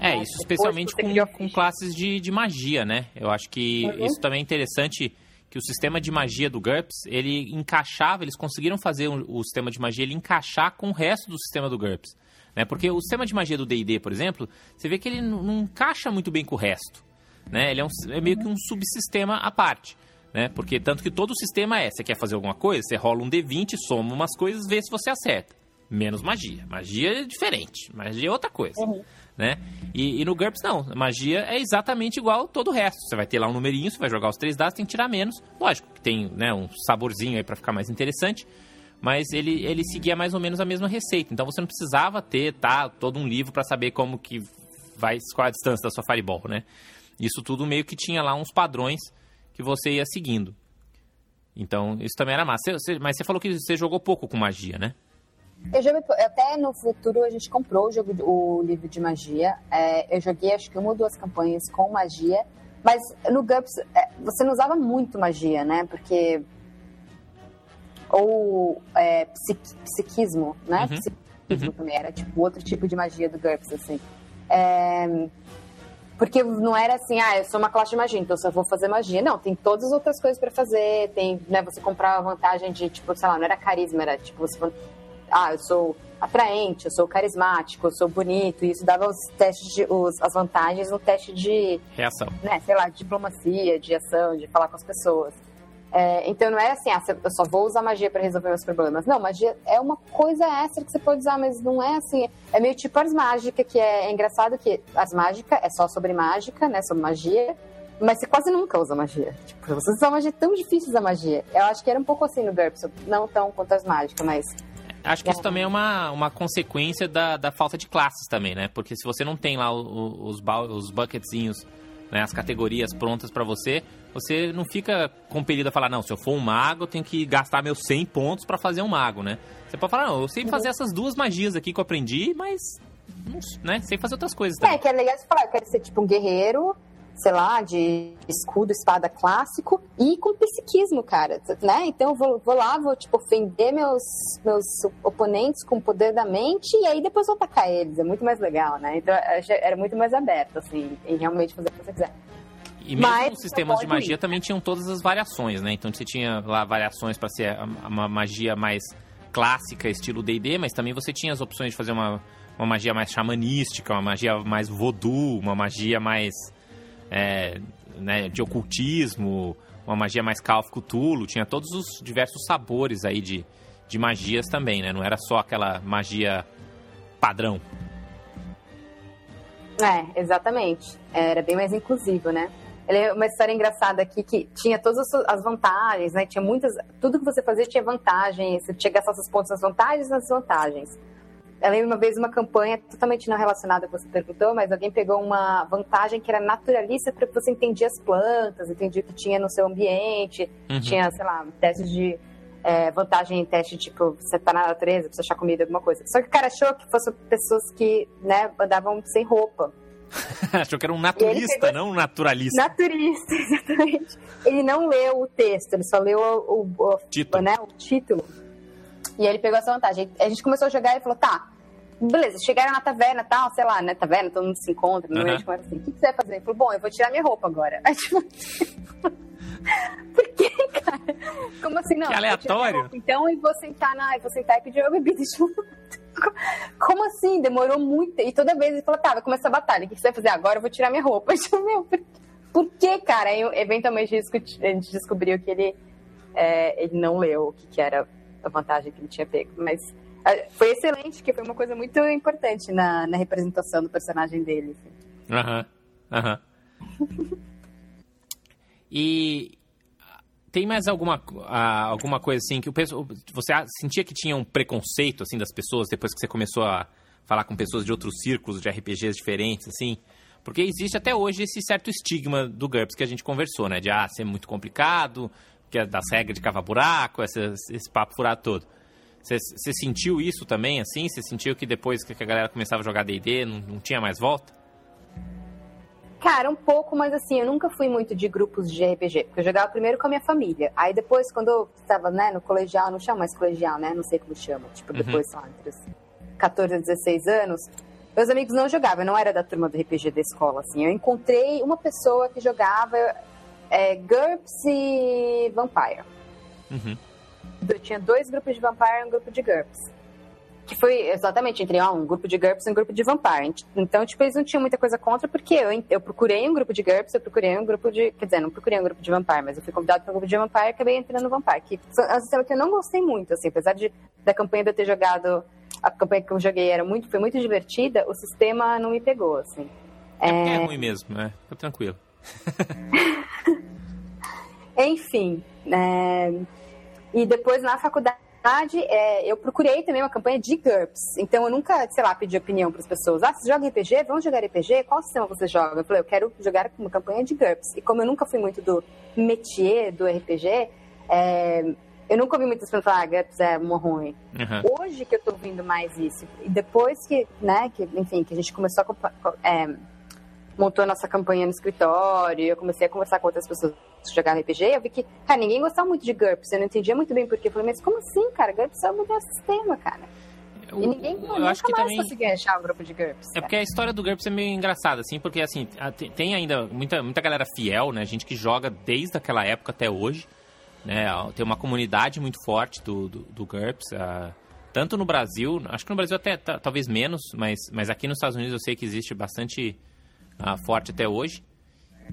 É, isso especialmente com, com classes de, de magia, né? Eu acho que uhum. isso também é interessante que o sistema de magia do GURPS, ele encaixava, eles conseguiram fazer o, o sistema de magia ele encaixar com o resto do sistema do GURPS. Né? Porque o sistema de magia do D&D, por exemplo, você vê que ele não, não encaixa muito bem com o resto. Né? Ele é, um, é meio que um subsistema à parte. Né? Porque tanto que todo o sistema é, você quer fazer alguma coisa, você rola um D20, soma umas coisas, vê se você acerta. Menos magia. Magia é diferente. Magia é outra coisa. Uhum né? E, e, no GURPS não, magia é exatamente igual todo o resto. Você vai ter lá um numerinho, você vai jogar os três dados, tem que tirar menos. Lógico que tem né, um saborzinho aí para ficar mais interessante, mas ele, ele seguia mais ou menos a mesma receita. Então você não precisava ter tá, todo um livro para saber como que vai, qual a distância da sua fireball, né? Isso tudo meio que tinha lá uns padrões que você ia seguindo. Então, isso também era massa. Você, mas você falou que você jogou pouco com magia, né? Eu joguei, até no futuro a gente comprou o, jogo, o livro de magia. É, eu joguei acho que uma ou duas campanhas com magia. Mas no GURPS é, você não usava muito magia, né? Porque. Ou é, psiqui, psiquismo, né? Uhum. Psiquismo uhum. também era tipo outro tipo de magia do GURPS, assim. É, porque não era assim, ah, eu sou uma classe de magia, então só vou fazer magia. Não, tem todas as outras coisas para fazer. Tem, né, você comprar a vantagem de, tipo, sei lá, não era carisma, era tipo, você ah, eu sou atraente, eu sou carismático, eu sou bonito, e isso dava os testes de, os, as vantagens no teste de reação, né, sei lá, de diplomacia, de ação, de falar com as pessoas. É, então não é assim, ah, eu só vou usar magia para resolver meus problemas. Não, magia é uma coisa extra que você pode usar, mas não é assim. É meio tipo as mágicas, que é, é engraçado que as mágicas é só sobre mágica, né? Sobre magia. mas você quase nunca usa magia. Tipo, você usa magia é tão difícil usar magia. Eu acho que era um pouco assim no GURPS, não tão quanto as mágicas, mas. Acho que isso também é uma, uma consequência da, da falta de classes também, né? Porque se você não tem lá os, os bucketzinhos, né, as categorias prontas para você, você não fica compelido a falar, não, se eu for um mago, eu tenho que gastar meus 100 pontos para fazer um mago, né? Você pode falar, não, eu sei fazer essas duas magias aqui que eu aprendi, mas, né, sei fazer outras coisas também. É, que é legal você falar, eu quero ser tipo um guerreiro, sei lá, de escudo, espada clássico e com psiquismo, cara, né? Então eu vou, vou lá, vou, tipo, ofender meus, meus oponentes com o poder da mente e aí depois vou atacar eles. É muito mais legal, né? Então era muito mais aberto, assim, em realmente fazer o que você quiser. E mesmo Mas, os sistemas de magia ir. também tinham todas as variações, né? Então você tinha lá variações para ser uma magia mais clássica, estilo D&D, mas também você tinha as opções de fazer uma, uma magia mais xamanística, uma magia mais voodoo, uma magia mais é, né, de ocultismo, uma magia mais of Cthulhu, tinha todos os diversos sabores aí de, de magias também, né? Não era só aquela magia padrão. É, exatamente. Era bem mais inclusivo, né? Ele é uma história engraçada aqui que tinha todas as vantagens, né? Tinha muitas. Tudo que você fazia tinha vantagens. Você tinha que gastar seus pontos nas vantagens e nas desvantagens. Eu lembro uma vez uma campanha totalmente não relacionada que você perguntou, mas alguém pegou uma vantagem que era naturalista para você entender as plantas, entendia o que tinha no seu ambiente, uhum. tinha, sei lá, testes de é, vantagem em teste, tipo, você tá na natureza, precisa achar comida, alguma coisa. Só que o cara achou que fossem pessoas que, né, andavam sem roupa. [laughs] achou que era um naturista, pegou... não um naturalista. Naturista, [laughs] exatamente. Ele não leu o texto, ele só leu o, o, o título. Né, o título. E aí ele pegou essa vantagem. A gente começou a jogar e falou, tá, beleza, chegaram na taverna tal, sei lá, né, taverna, todo mundo se encontra, uhum. conversa assim, o que, você vai fazer? Ele falou, bom, eu vou tirar minha roupa agora. [laughs] Aí, tipo, por que, cara? Como assim, não? Que aleatório. Roupa, então, e vou sentar na, vou sentar e pedir uma bebida [laughs] junto. Como assim? Demorou muito. E toda vez ele falou, tá, vai começar a batalha, o que você vai fazer agora? Eu vou tirar minha roupa. [laughs] Eu, tipo, meu, por, por que, cara? Aí, eventualmente, a gente descobriu que ele, é, ele não leu o que, que era a vantagem que ele tinha pego. Mas é, foi excelente, que foi uma coisa muito importante na, na representação do personagem dele. Assim. Aham, assim. aham. [laughs] e tem mais alguma, alguma coisa assim que o você sentia que tinha um preconceito assim das pessoas depois que você começou a falar com pessoas de outros círculos de RPGs diferentes assim? Porque existe até hoje esse certo estigma do GURPS que a gente conversou, né? De ah, ser muito complicado, que é das regras de cavar buraco, esse, esse papo furado todo. Você sentiu isso também, assim? Você sentiu que depois que a galera começava a jogar D&D, não, não tinha mais volta? Cara, um pouco, mas assim, eu nunca fui muito de grupos de RPG, porque eu jogava primeiro com a minha família. Aí depois, quando eu estava, né, no colegial, não chama mais colegial, né? Não sei como chama. Tipo, uhum. depois, uhum. só entre os 14 e 16 anos, meus amigos não jogavam, eu não era da turma do RPG da escola, assim. Eu encontrei uma pessoa que jogava é, GURPS e Vampire. Uhum. Eu tinha dois grupos de Vampire e um grupo de GURPS. Que foi exatamente entre ó, um grupo de GURPS e um grupo de Vampire. Então, tipo, eles não tinham muita coisa contra, porque eu, eu procurei um grupo de GURPS, eu procurei um grupo de. Quer dizer, não procurei um grupo de Vampire, mas eu fui convidado para um grupo de Vampire e acabei entrando no Vampire. Que é um sistema que eu não gostei muito, assim, apesar de, da campanha de eu ter jogado. A campanha que eu joguei era muito, foi muito divertida, o sistema não me pegou, assim. É, é... é ruim mesmo, né? Fica tranquilo. [laughs] Enfim, é... e depois na faculdade é, eu procurei também uma campanha de GURPS. Então eu nunca, sei lá, pedi opinião para as pessoas. Ah, você joga RPG? Vamos jogar RPG? Qual sistema você joga? Eu falei, eu quero jogar uma campanha de GURPS. E como eu nunca fui muito do métier do RPG, é, eu nunca ouvi muitas pessoas falar, ah, GURPS é uma ruim. Uhum. Hoje que eu estou ouvindo mais isso. E depois que, né, que, enfim, que a gente começou a... É, montou a nossa campanha no escritório, eu comecei a conversar com outras pessoas que jogavam RPG, eu vi que, cara, ninguém gostava muito de GURPS, eu não entendia muito bem porquê. Eu falei, mas como assim, cara? GURPS é o melhor sistema, cara. e ninguém eu acho que também... conseguia achar um grupo de GURPS. É porque a história do GURPS é meio engraçada, assim, porque, assim, tem ainda muita, muita galera fiel, né? Gente que joga desde aquela época até hoje, né? Tem uma comunidade muito forte do, do, do GURPS, uh, tanto no Brasil, acho que no Brasil até talvez menos, mas, mas aqui nos Estados Unidos eu sei que existe bastante uh, forte até hoje.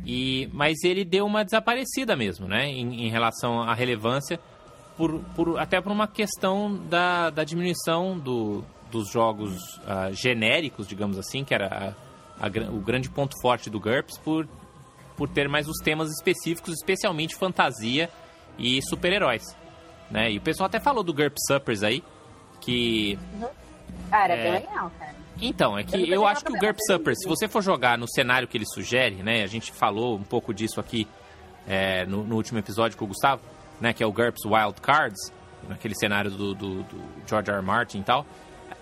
E, mas ele deu uma desaparecida mesmo, né? Em, em relação à relevância, por, por, até por uma questão da, da diminuição do, dos jogos uh, genéricos, digamos assim, que era a, a, o grande ponto forte do GURPS, por por ter mais os temas específicos, especialmente fantasia e super-heróis. Né? E o pessoal até falou do GURP Suppers aí, que... Cara, é É. bem legal, cara. Então, é que Eu acho que o jogar GURP também, Supper, se você for jogar no cenário que ele sugere, né? A gente falou um pouco disso aqui é, no, no último episódio com o Gustavo, né? Que é o GURPS Wild Cards, naquele cenário do, do, do George R. R. Martin e tal.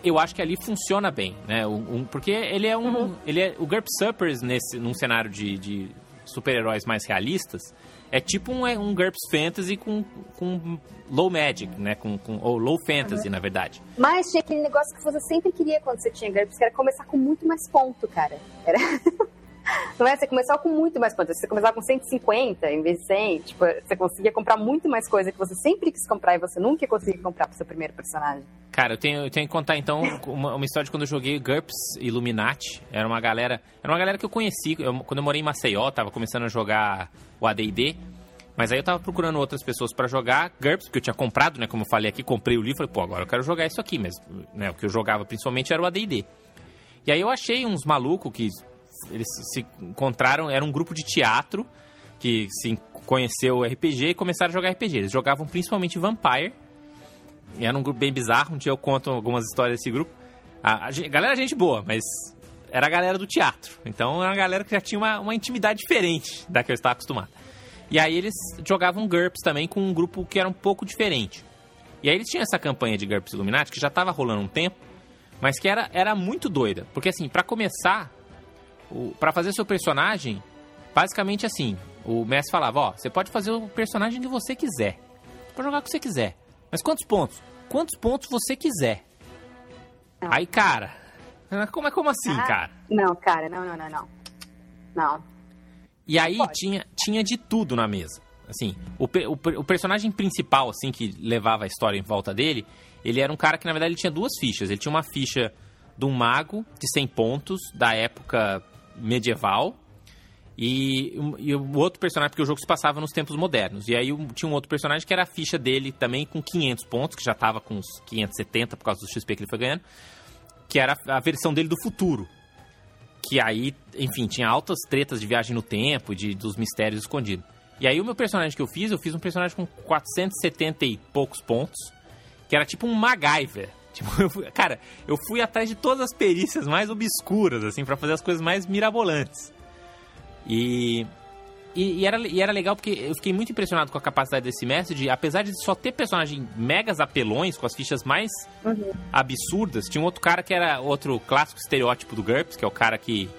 Eu acho que ali funciona bem, né? Um, um- porque ele é um. Ele é, o GURP Suppers, nesse, num cenário de, de super-heróis mais realistas, é tipo um, é um GURPS Fantasy com, com low magic, né? Com, com, ou low fantasy, na verdade. Mas tinha aquele negócio que você sempre queria quando você tinha GURPS, que era começar com muito mais ponto, cara. Era... Não é? Você começava com muito mais ponto. Você começava com 150 em vez de 100. Tipo, você conseguia comprar muito mais coisa que você sempre quis comprar e você nunca conseguia comprar pro seu primeiro personagem. Cara, eu tenho, eu tenho que contar então uma, uma história de quando eu joguei GURPS Illuminati. Era uma galera. Era uma galera que eu conheci. eu- quando eu morei em Maceió, tava começando a jogar o ADD. Mas aí eu tava procurando outras pessoas pra jogar GURPS, porque eu tinha comprado, né? Como eu falei aqui, comprei o livro falei, pô, agora eu quero jogar isso aqui, mas né, o que eu jogava principalmente era o ADD. E aí eu achei uns malucos que eles se encontraram, era um grupo de teatro que se conheceu o RPG e começaram a jogar RPG. Eles jogavam principalmente Vampire. E era um grupo bem bizarro. Um dia eu conto algumas histórias desse grupo. A, a gen- galera, gente boa, mas era a galera do teatro. Então era uma galera que já tinha uma, uma intimidade diferente da que eu estava acostumado. E aí eles jogavam GURPS também com um grupo que era um pouco diferente. E aí eles tinham essa campanha de GURPS Illuminati que já estava rolando um tempo, mas que era, era muito doida. Porque assim, para começar, para fazer seu personagem, basicamente assim, o mestre falava, ó, você pode fazer o personagem que você quiser. Você pode jogar o que você quiser. Mas quantos pontos? Quantos pontos você quiser. Aí, cara, [laughs] como é como assim, Ah. cara? Não, cara, não, não, não, não. Não. E aí Pode. tinha, tinha de tudo na mesa. Assim, o, o, o personagem principal, assim, que levava a história em volta dele, ele era um cara que, na verdade, ele tinha duas fichas. Ele tinha uma ficha de um mago de 100 pontos, da época medieval, e, e o outro personagem, porque o jogo se passava nos tempos modernos. E aí tinha um outro personagem que era a ficha dele também com 500 pontos, que já tava com uns 570 por causa do XP que ele foi ganhando, que era a versão dele do futuro. Que aí, enfim, tinha altas tretas de viagem no tempo, de, dos mistérios escondidos. E aí o meu personagem que eu fiz, eu fiz um personagem com 470 e poucos pontos, que era tipo um MacGyver. Tipo, [laughs] eu fui- cara, eu fui atrás de todas as perícias mais obscuras, assim, pra fazer as coisas mais mirabolantes. E, e, e era, e era legal porque eu fiquei muito impressionado com a capacidade desse mestre de, apesar de só ter personagem megas apelões, com as fichas mais absurdas, tinha um outro cara que era outro clássico estereótipo do GURPS, que é o cara que.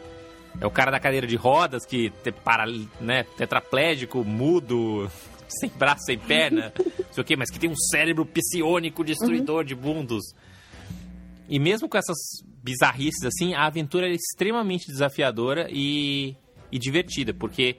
É o cara da cadeira de rodas, que te, para, né, tetraplégico, mudo, sem braço, sem perna, não [laughs] sei o quê, mas que tem um cérebro psionico destruidor de mundos. E mesmo com essas bizarrices assim, a aventura era extremamente desafiadora e, e divertida, porque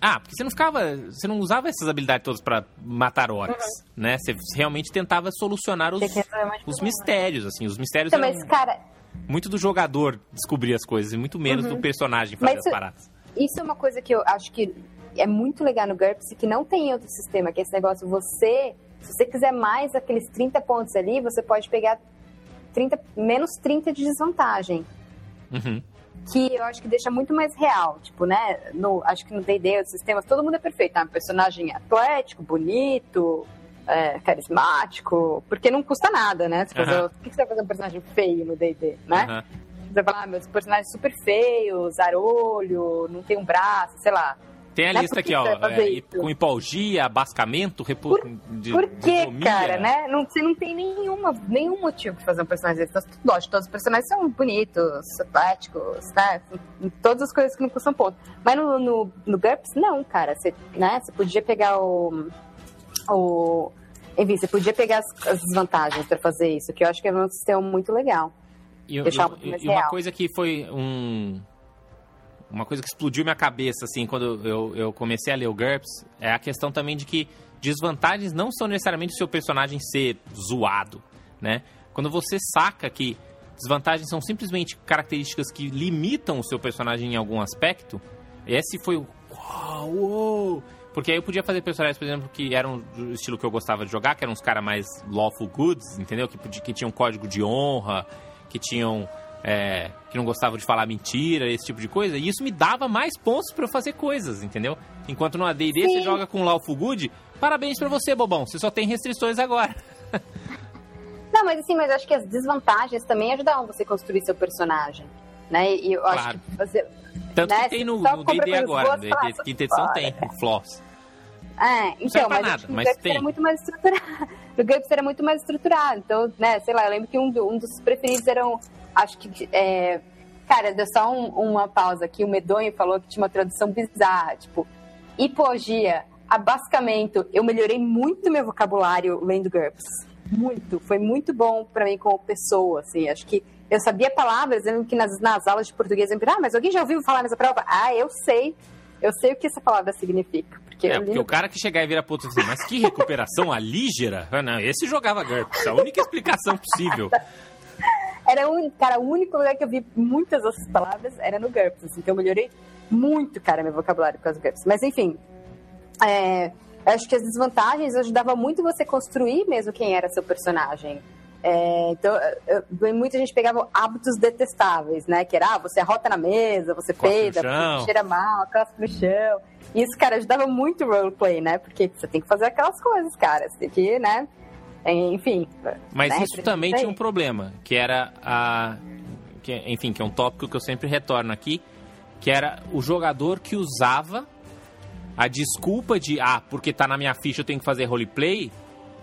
ah, porque você não ficava, você não usava essas habilidades todas pra matar orcs, né? Você realmente tentava solucionar os, os problema. mistérios, assim, os mistérios Então, mas, cara, muito do jogador descobrir as coisas e muito menos do personagem fazer Mas as paradas. Isso é uma coisa que eu acho que é muito legal no GURPS que não tem em outro sistema, que é esse negócio, você, se você quiser mais aqueles 30 pontos ali, você pode pegar 30, menos 30 de desvantagem. Uhum. Que eu acho que deixa muito mais real. Tipo, né? No, acho que no D&D, os sistemas, todo mundo é perfeito. Ah, um personagem atlético, bonito, é, carismático. Porque não custa nada, né? Você fazer- Aham. Por que você vai fazer um personagem feio no D&D, né? Aham. Você vai falar, ah, meus personagens super feios, zarolho, não tem um braço, sei lá. Tem a Mas lista por aqui, ó, é, com hipalgia, abascamento, repu... Por- de, Por que, cara, né? Não, você não tem nenhuma, nenhum motivo pra fazer um personagem desse. Então, Lógico, todos os personagens são bonitos, simpáticos, né? Todas as coisas que não custam ponto. Mas no, no, no GURPS, não, cara. Você, né? você podia pegar o... o enfim, você podia pegar as, as desvantagens pra fazer isso, que eu acho que é um sistema muito legal. E, e- e uma coisa que foi um. Uma coisa que explodiu minha cabeça, assim, quando eu, eu comecei a ler o GURPS, é a questão também de que desvantagens não são necessariamente o seu personagem ser zoado, né? Quando você saca que desvantagens são simplesmente características que limitam o seu personagem em algum aspecto, esse foi o. Uau! uou! Porque aí eu podia fazer personagens, por exemplo, que eram do estilo que eu gostava de jogar, que eram uns caras mais lawful goods, entendeu? Que, que tinham código de honra, que tinham é, que não gostavam de falar mentira, esse tipo de coisa. E isso me dava mais pontos para eu fazer coisas, entendeu? Enquanto no AD&D você joga com Lawful Good, parabéns para você, bobão. Você só tem restrições agora. [laughs] Não, mas assim, mas acho que as desvantagens também ajudavam você a construir seu personagem. Né? E eu Claro. acho que você. Tanto né, que tem no no D&D agora, no D&D quinta edição "Fora, tem, cara." o Floss. É, então, mas nada, mas o GURPS tem. era muito mais estruturado. [laughs] O GURPS era muito mais estruturado. Então, né, sei lá, eu lembro que um, do- um dos preferidos eram, acho que, é, cara, deu só um- uma pausa aqui, o Medonho falou que tinha uma tradução bizarra, tipo, hipogia, abascamento. Eu melhorei muito meu vocabulário lendo GURPS. Muito. Foi muito bom pra mim como pessoa, assim. Acho que eu sabia palavras, eu lembro que nas, nas aulas de português eu ah, mas alguém já ouviu falar nessa prova? Ah, eu sei. Eu sei o que essa palavra significa. Porque É, li porque o cara que chegar e virar pro outro e dizer, mas que recuperação alígera? Ah, não, esse jogava GURPS, a única explicação possível. Era um, cara, o único lugar que eu vi muitas dessas palavras era no GURPS, assim, que eu melhorei muito, cara, meu vocabulário por causa do GURPS. Mas enfim, é, acho que as desvantagens ajudavam muito você construir mesmo quem era seu personagem. É, então, eu- eu- muita gente pegava hábitos detestáveis, né? Que era, ah, você arrota na mesa, você Cospe peida, você cheira mal, cospe no chão. Isso, cara, ajudava muito o roleplay, né? Porque você tem que fazer aquelas coisas, cara. Você tem que, né? Enfim. Mas né? isso também tinha um problema, que era a. Que, enfim, que é um tópico que eu sempre retorno aqui, que era o jogador que usava a desculpa de, ah, porque tá na minha ficha eu tenho que fazer roleplay,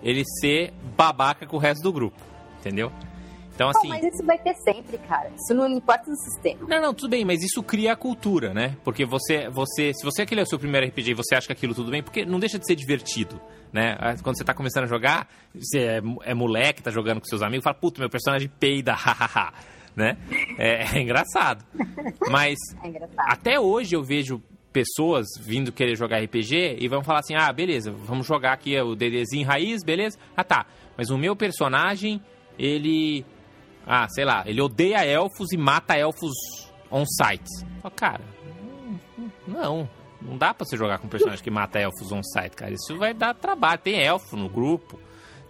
ele ser babaca com o resto do grupo. Entendeu? Então, assim. mas isso vai ter sempre, cara. Isso não importa do sistema. Não, não, tudo bem, mas isso cria a cultura, né? Porque você, você, se você aquele é o seu primeiro RPG e você acha que aquilo tudo bem, porque não deixa de ser divertido, né? Ah, Quando você tá começando a jogar, você é, é moleque, tá jogando com seus amigos, fala, puta, meu personagem peida, [laughs] hahaha, né? É, é engraçado. Mas [laughs] É engraçado. até hoje eu vejo pessoas vindo querer jogar RPG e vão falar assim: ah, beleza, vamos jogar aqui o DDzinho raiz, beleza? Ah, tá. Mas o meu personagem, ele. Ah, sei lá, ele odeia elfos e mata elfos on-site. Fala, Cara, não. Não dá pra você jogar com um personagem que mata elfos on-site, cara. Isso vai dar trabalho. Tem elfo no grupo.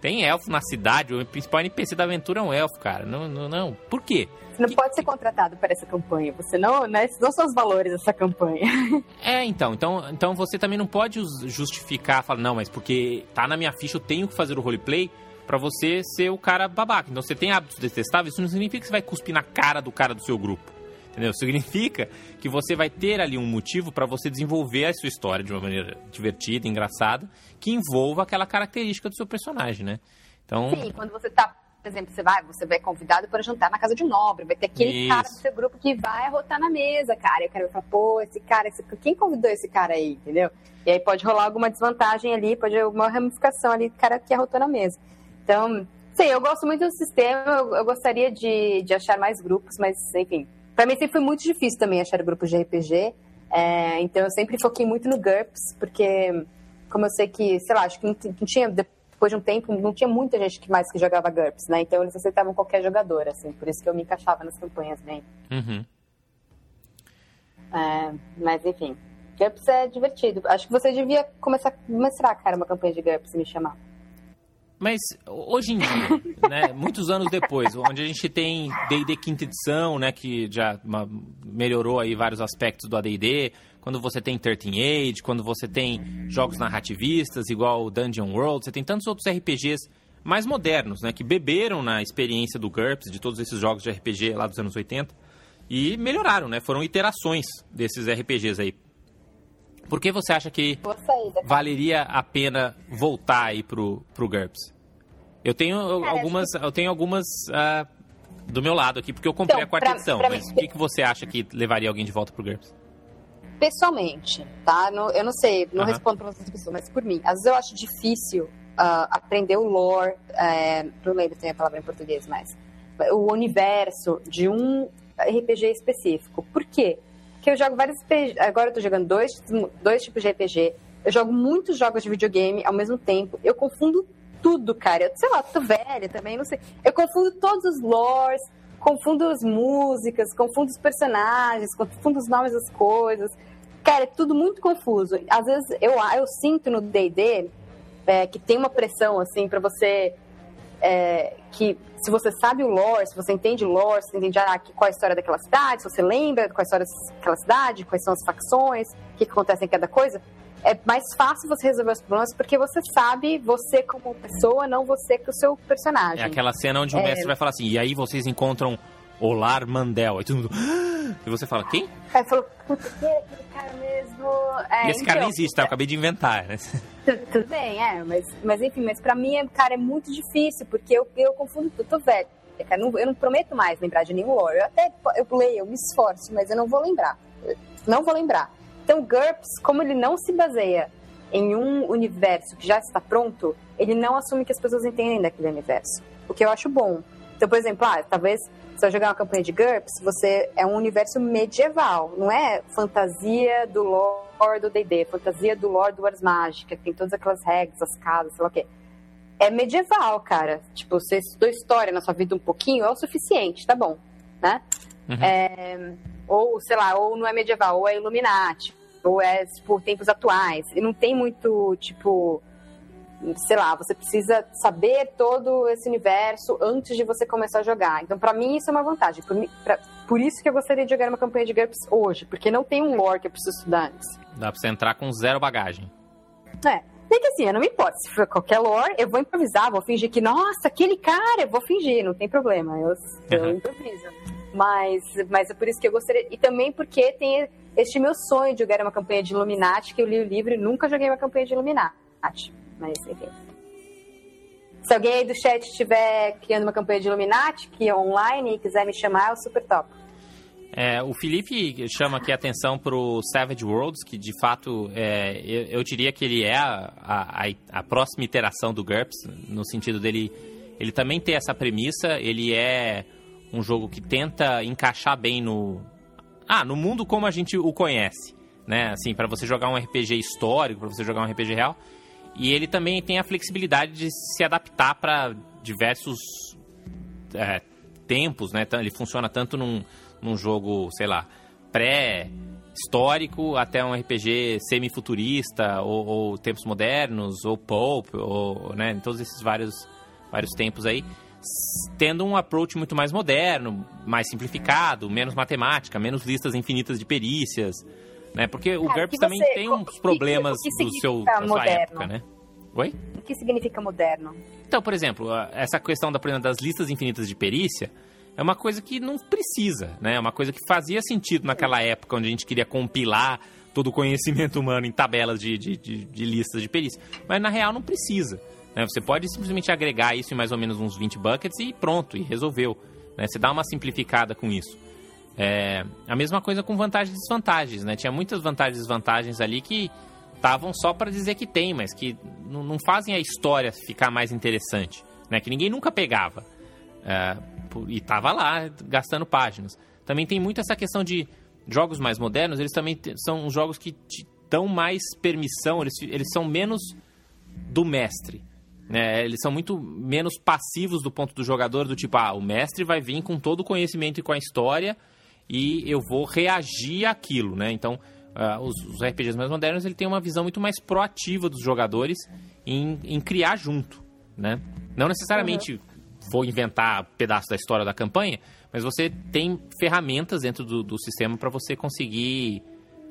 Tem elfo na cidade. O principal NPC da aventura é um elfo, cara. Não, não, não. Por quê? Você não Que- pode ser contratado para essa campanha. Você não, né? Esses não são os valores dessa campanha. [laughs] É, então, então, então você também não pode us- justificar, falar, não, mas porque tá na minha ficha, eu tenho que fazer o roleplay pra você ser o cara babaca. Então você tem hábitos detestáveis, isso não significa que você vai cuspir na cara do cara do seu grupo. Entendeu? Significa que você vai ter ali um motivo pra você desenvolver a sua história de uma maneira divertida, engraçada, que envolva aquela característica do seu personagem, né? Então, Sim, quando você tá, por exemplo, você vai, você vai convidado para jantar na casa de um nobre, vai ter aquele Isso. cara do seu grupo que vai arrotar na mesa, cara. E o cara vai falar, pô, esse cara, esse, quem convidou esse cara aí, entendeu? E aí pode rolar alguma desvantagem ali, pode uma ramificação ali do cara que arrotou na mesa. Então, sei, eu gosto muito do sistema, eu, eu gostaria de, de achar mais grupos, mas, enfim, pra mim sempre foi muito difícil também achar grupos de RPG. É, então eu sempre foquei muito no GURPS, porque como eu sei que, sei lá, acho que não, não tinha, depois de um tempo, não tinha muita gente que mais que jogava GURPS, né? Então eles aceitavam qualquer jogador, assim, por isso que eu me encaixava nas campanhas bem. uhum. É, mas enfim, GURPS é divertido. Acho que você devia começar a mestrar, cara, uma campanha de GURPS e me chamar. Mas hoje em dia, [laughs] né, muitos anos depois, onde a gente tem D&D quinta edição, né, que já ma- melhorou aí vários aspectos do AD&D, quando você tem 13 Age, quando você tem jogos narrativistas igual o Dungeon World, você tem tantos outros RPGs mais modernos, né, que beberam na experiência do GURPS, de todos esses jogos de RPG lá dos anos 80, e melhoraram, né, foram iterações desses RPGs aí. Por que você acha que valeria a pena voltar aí pro, pro GURPS? Eu tenho Cara, algumas, eu tenho algumas ah, do meu lado aqui, porque eu comprei Então, a quarta pra- edição, pra mas mim- o que, que você acha que levaria alguém de volta pro GURPS? pessoalmente, tá? Não- eu não sei, não Aham. respondo para outras pessoas, mas por mim. Às vezes eu acho difícil ah, aprender o lore, é, não lembro se tem a palavra em português, mas o universo de um RPG específico. Por quê? Porque eu jogo vários agora eu tô jogando dois, dois tipos de RPG, eu jogo muitos jogos de videogame ao mesmo tempo, eu confundo tudo, cara. Eu, sei lá, tô velha também, não sei. Eu confundo todos os lores, confundo as músicas, confundo os personagens, confundo os nomes das coisas. Cara, é tudo muito confuso. Às vezes eu, eu sinto no D&D é, que tem uma pressão, assim, pra você é, que se você sabe o lore, se você entende o lore, se você entende ah, qual é a história daquela cidade, se você lembra qual é a história daquela cidade, quais são as facções, o que, que acontece em cada coisa, é mais fácil você resolver os problemas porque você sabe você como pessoa, não você com o seu personagem. É aquela cena onde o é... mestre vai falar assim, e aí vocês encontram Olar Mandel. Aí todo mundo. E você fala, quem? Aí falou, puta, que é aquele cara mesmo. É, e esse cara nem então, existe, tá? Eu acabei de inventar, né? Tudo, tudo bem, é, mas, mas enfim, mas pra mim, cara, é muito difícil, porque eu, eu confundo tudo, tô velho. Cara, não, eu não prometo mais lembrar de nenhum lore. Eu até eu leio, eu me esforço, mas eu não vou lembrar. Não vou lembrar. Então, GURPS, como ele não se baseia em um universo que já está pronto, ele não assume que as pessoas entendem daquele universo. O que eu acho bom. Então, por exemplo, ah, talvez se eu jogar uma campanha de GURPS, você é um universo medieval, não é fantasia do lore do D&D, fantasia do lore do Ars Mágica, que tem todas aquelas regras, as casas, sei lá o quê. É medieval, cara. Tipo, você estudou história na sua vida um pouquinho, é o suficiente, tá bom, né? Uhum. É, ou, sei lá, ou não é medieval, ou é Illuminati, ou é, tipo, tempos atuais. E não tem muito, tipo sei lá, você precisa saber todo esse universo antes de você começar a jogar. Então, para mim, isso é uma vantagem. Por, pra, por, isso que eu gostaria de jogar uma campanha de GURPS hoje, porque não tem um lore que eu preciso estudar antes. Dá pra você entrar com zero bagagem. É. Nem que assim, eu não me importo. Se for qualquer lore, eu vou improvisar, vou fingir que, nossa, aquele cara, eu vou fingir, não tem problema. Eu, eu uhum. improviso. Mas, mas é por isso que eu gostaria. E também porque tem este meu sonho de jogar uma campanha de Illuminati, que eu li o livro e nunca joguei uma campanha de Illuminati mas enfim. Se alguém aí do chat estiver criando uma campanha de Illuminati, que é online, e quiser me chamar, eu super top. É, o Felipe chama aqui a atenção para o Savage Worlds, que de fato é, eu, eu, diria que ele é a, a, a, próxima iteração do GURPS, no sentido dele ele também ter essa premissa, ele é um jogo que tenta encaixar bem no ah, no mundo como a gente o conhece, né? Assim, para você jogar um RPG histórico, para você jogar um RPG real, e ele também tem a flexibilidade de se adaptar para diversos é, tempos, né? Ele funciona tanto num, num jogo, sei lá, pré-histórico até um RPG semi-futurista, ou, ou, tempos modernos, ou pulp, ou, né? Todos esses vários, vários tempos aí. Tendo um approach muito mais moderno, mais simplificado, menos matemática, menos listas infinitas de perícias, né? Porque o GURPS também você, tem uns problemas que, que do seu, da sua época, né? Oi? O que significa moderno? Então, por exemplo, essa questão da, das listas infinitas de perícia é uma coisa que não precisa, né? É uma coisa que fazia sentido naquela época onde a gente queria compilar todo o conhecimento [laughs] humano em tabelas de, de, de, de listas de perícia. Mas na real não precisa. Né? Você pode simplesmente agregar isso em mais ou menos uns 20 buckets e pronto, e resolveu. Né? Você dá uma simplificada com isso. É, a mesma coisa com vantagens e desvantagens, né? Tinha muitas vantagens e desvantagens ali que estavam só para dizer que tem, mas que não fazem a história ficar mais interessante, né? Que ninguém nunca pegava. É, e tava lá gastando páginas. Também tem muito essa questão de jogos mais modernos, eles também são jogos que te dão mais permissão, eles, eles são menos do mestre. Né? Eles são muito menos passivos do ponto do jogador, do tipo, ah, o mestre vai vir com todo o conhecimento e com a história e eu vou reagir àquilo, né? Então, uh, os, os, RPGs mais modernos, ele tem uma visão muito mais proativa dos jogadores em, em criar junto, né? Não necessariamente uhum. vou inventar pedaço da história da campanha, mas você tem ferramentas dentro do, do sistema para você conseguir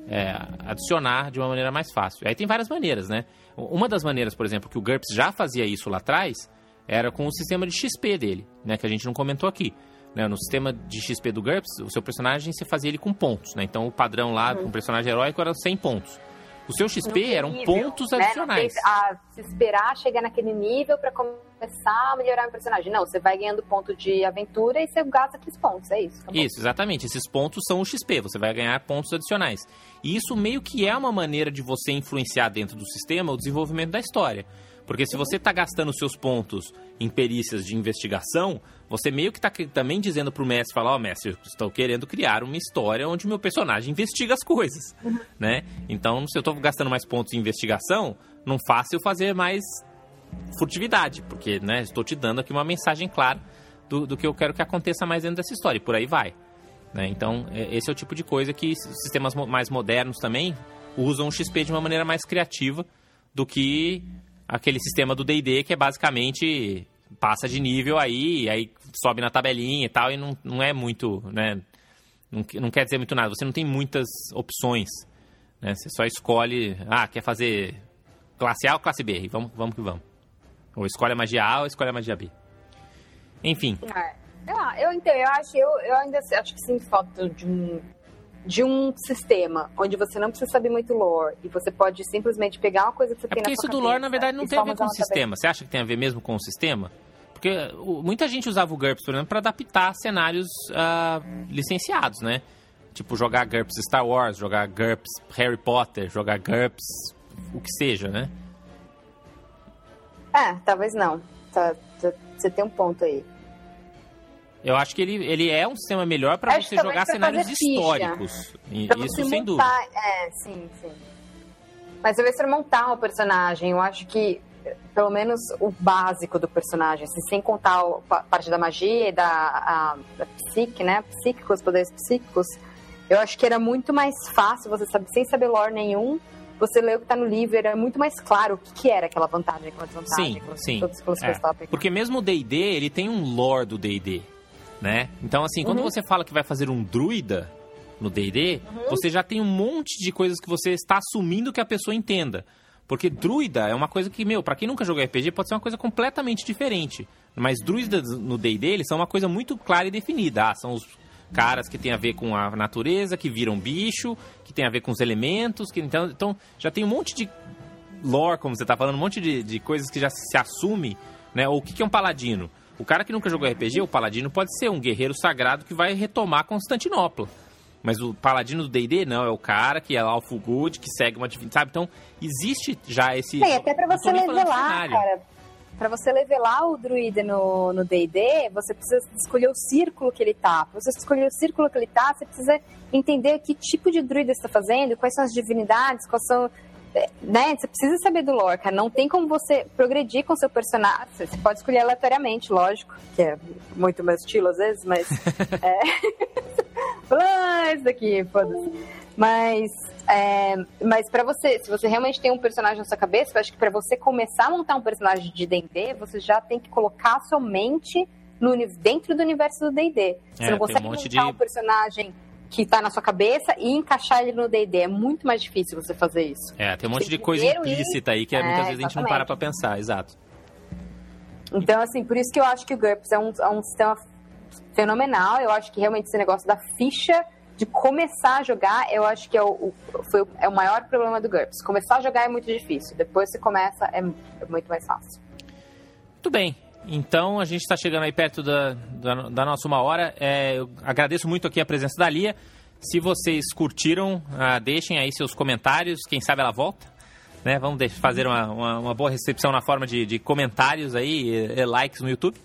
é, adicionar de uma maneira mais fácil. Aí tem várias maneiras, né? Uma das maneiras, por exemplo, que o GURPS já fazia isso lá atrás, era com o sistema de XP dele, né? Que a gente não comentou aqui. Né, no sistema de XP do GURPS, o seu personagem você fazia ele com pontos, né? Então o padrão lá uhum. com o personagem heróico era 100 pontos. O seu XP eram nível, pontos né? adicionais. a se esperar chegar naquele nível para começar a melhorar o personagem. Não, você vai ganhando ponto de aventura e você gasta aqueles pontos, é isso. Acabou. Isso, exatamente. Esses pontos são o XP, você vai ganhar pontos adicionais. E isso meio que é uma maneira de você influenciar dentro do sistema o desenvolvimento da história. Porque se você está gastando seus pontos em perícias de investigação, você meio que está também dizendo para o mestre, falar, ó, oh, mestre, estou querendo criar uma história onde meu personagem investiga as coisas, uhum. né? Então, se eu estou gastando mais pontos em investigação, não faça eu fazer mais furtividade, porque, né, estou te dando aqui uma mensagem clara do, do que eu quero que aconteça mais dentro dessa história, e por aí vai. Né? Então, é, esse é o tipo de coisa que sistemas mais modernos também usam o XP de uma maneira mais criativa do que aquele sistema do D&D que é basicamente passa de nível aí, aí sobe na tabelinha e tal, e não, não é muito, né? Não, não quer dizer muito nada. Você não tem muitas opções. Né? Você só escolhe, ah, quer fazer classe A ou classe B? Vamos, vamos que vamos. Ou escolhe a magia A ou escolhe a magia B. Enfim. É. Ah, eu entendo, eu acho, eu, eu ainda acho que sinto falta de um, de um sistema onde você não precisa saber muito lore e você pode simplesmente pegar uma coisa que você É tem na porque sua isso do lore, na verdade, não tem a ver com o sistema. Você acha que tem a ver mesmo com o sistema? Porque muita gente usava o GURPS, por exemplo, para adaptar cenários ah, licenciados, né? Tipo, jogar GURPS Star Wars, jogar GURPS Harry Potter, jogar GURPS o que seja, né? É, talvez não. Tá, tá- você tem um ponto aí. Eu acho que ele, ele é um sistema melhor para você jogar cenários históricos. Pra Isso sem montar, dúvida. É, sim, sim. Mas talvez você montar um personagem, eu acho que pelo menos o básico do personagem, assim, sem contar o- a parte da magia e da, a, da psique, né? Psíquicos, poderes psíquicos, eu acho que era muito mais fácil você saber, sem saber lore nenhum, você ler o que tá no livro, era muito mais claro o que, que era aquela vantagem, aquela desvantagem, Sim, sim. aquelas É. Porque mesmo o D&D, ele tem um lore do D&D, né? Então, assim, quando Uhum. você fala que vai fazer um druida no D&D, Uhum. você já tem um monte de coisas que você está assumindo que a pessoa entenda. Porque druida é uma coisa que, meu, pra quem nunca jogou RPG, pode ser uma coisa completamente diferente. Mas druidas no D&D, eles são uma coisa muito clara e definida. Ah, são os caras que tem a ver com a natureza, que viram bicho, que tem a ver com os elementos, que então, então já tem um monte de lore, como você tá falando, um monte de, de coisas que já se assume, né? Ou o que, que é um paladino? O cara que nunca jogou RPG, o paladino pode ser um guerreiro sagrado que vai retomar Constantinopla. Mas o paladino do D&D não, é o cara que é Alpha Good, que segue uma divindade, sabe? Então, existe já esse... Sim, até pra você levelar, cara. Pra você levelar o druida no no D&D, você precisa escolher o círculo que ele tá. Pra você escolher o círculo que ele tá, você precisa entender que tipo de druida você tá fazendo, quais são as divindades, quais são... Né? Você precisa saber do lore, cara. Não tem como você progredir com o seu personagem. Você pode escolher aleatoriamente, lógico, que é muito meu estilo às vezes, mas... [laughs] é... ah, isso daqui, foda-se. Mas, é, mas para você, se você realmente tem um personagem na sua cabeça, eu acho que para você começar a montar um personagem de D&D, você já tem que colocar a sua mente no, dentro do universo do D&D. Você É, não tem um consegue monte montar de- um personagem que tá na sua cabeça e encaixar ele no D&D. É muito mais difícil você fazer isso. É, tem um monte de coisa primeiro ir- implícita aí que É, muitas vezes a gente não para pra pensar, exato. Então, assim, por isso que eu acho que o GURPS é um, é um sistema fenomenal. Eu acho que realmente esse negócio da ficha de começar a jogar, eu acho que é o, o- foi o- é o maior problema do GURPS. Começar a jogar é muito difícil. Depois você começa, é, é muito mais fácil. Muito bem. Então, a gente está chegando aí perto da, da, da nossa uma hora. É, eu agradeço muito aqui a presença da Lia. Se vocês curtiram, ah, deixem aí seus comentários. Quem sabe ela volta. Né? Vamos fazer uma, uma, uma boa recepção na forma de, de comentários aí, e, e likes no YouTube.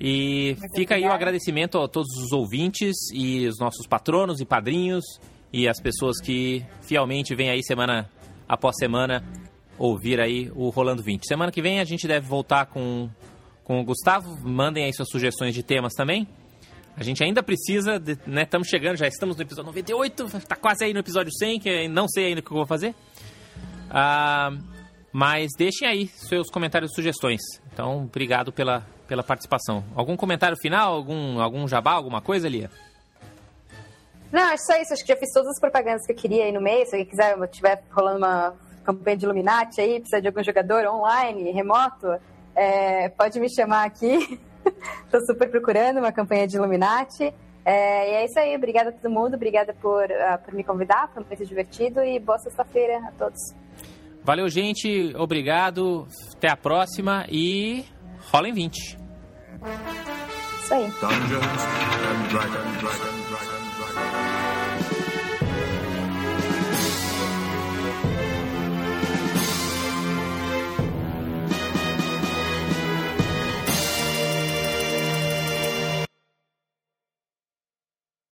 E fica aí o agradecimento a todos os ouvintes e os nossos patronos e padrinhos e as pessoas que fielmente vêm aí semana após semana ouvir aí o Rolando 20. Semana que vem a gente deve voltar com, com o Gustavo. Mandem aí suas sugestões de temas também. A gente ainda precisa, de- né? Estamos chegando, já estamos no episódio 98, tá quase aí no episódio 100, que eu não sei ainda o que eu vou fazer. Ah, mas deixem aí seus comentários e sugestões. Então, obrigado pela, pela participação. Algum comentário final? Algum, algum jabá? Alguma coisa, Lia? Não, é só isso. Acho que já fiz todas as propagandas que eu queria aí no meio. Se alguém quiser, tiver rolando uma campanha de Illuminati aí, precisa de algum jogador online, remoto, é, pode me chamar aqui. [laughs] Tô super procurando uma campanha de Illuminati. É, e é isso aí. Obrigada a todo mundo. Obrigada por, ah, por me convidar. Foi muito divertido. E boa sexta-feira a todos. Valeu, gente. Obrigado. Até a próxima e rolem 20. Isso aí. Dungeons and Dragons.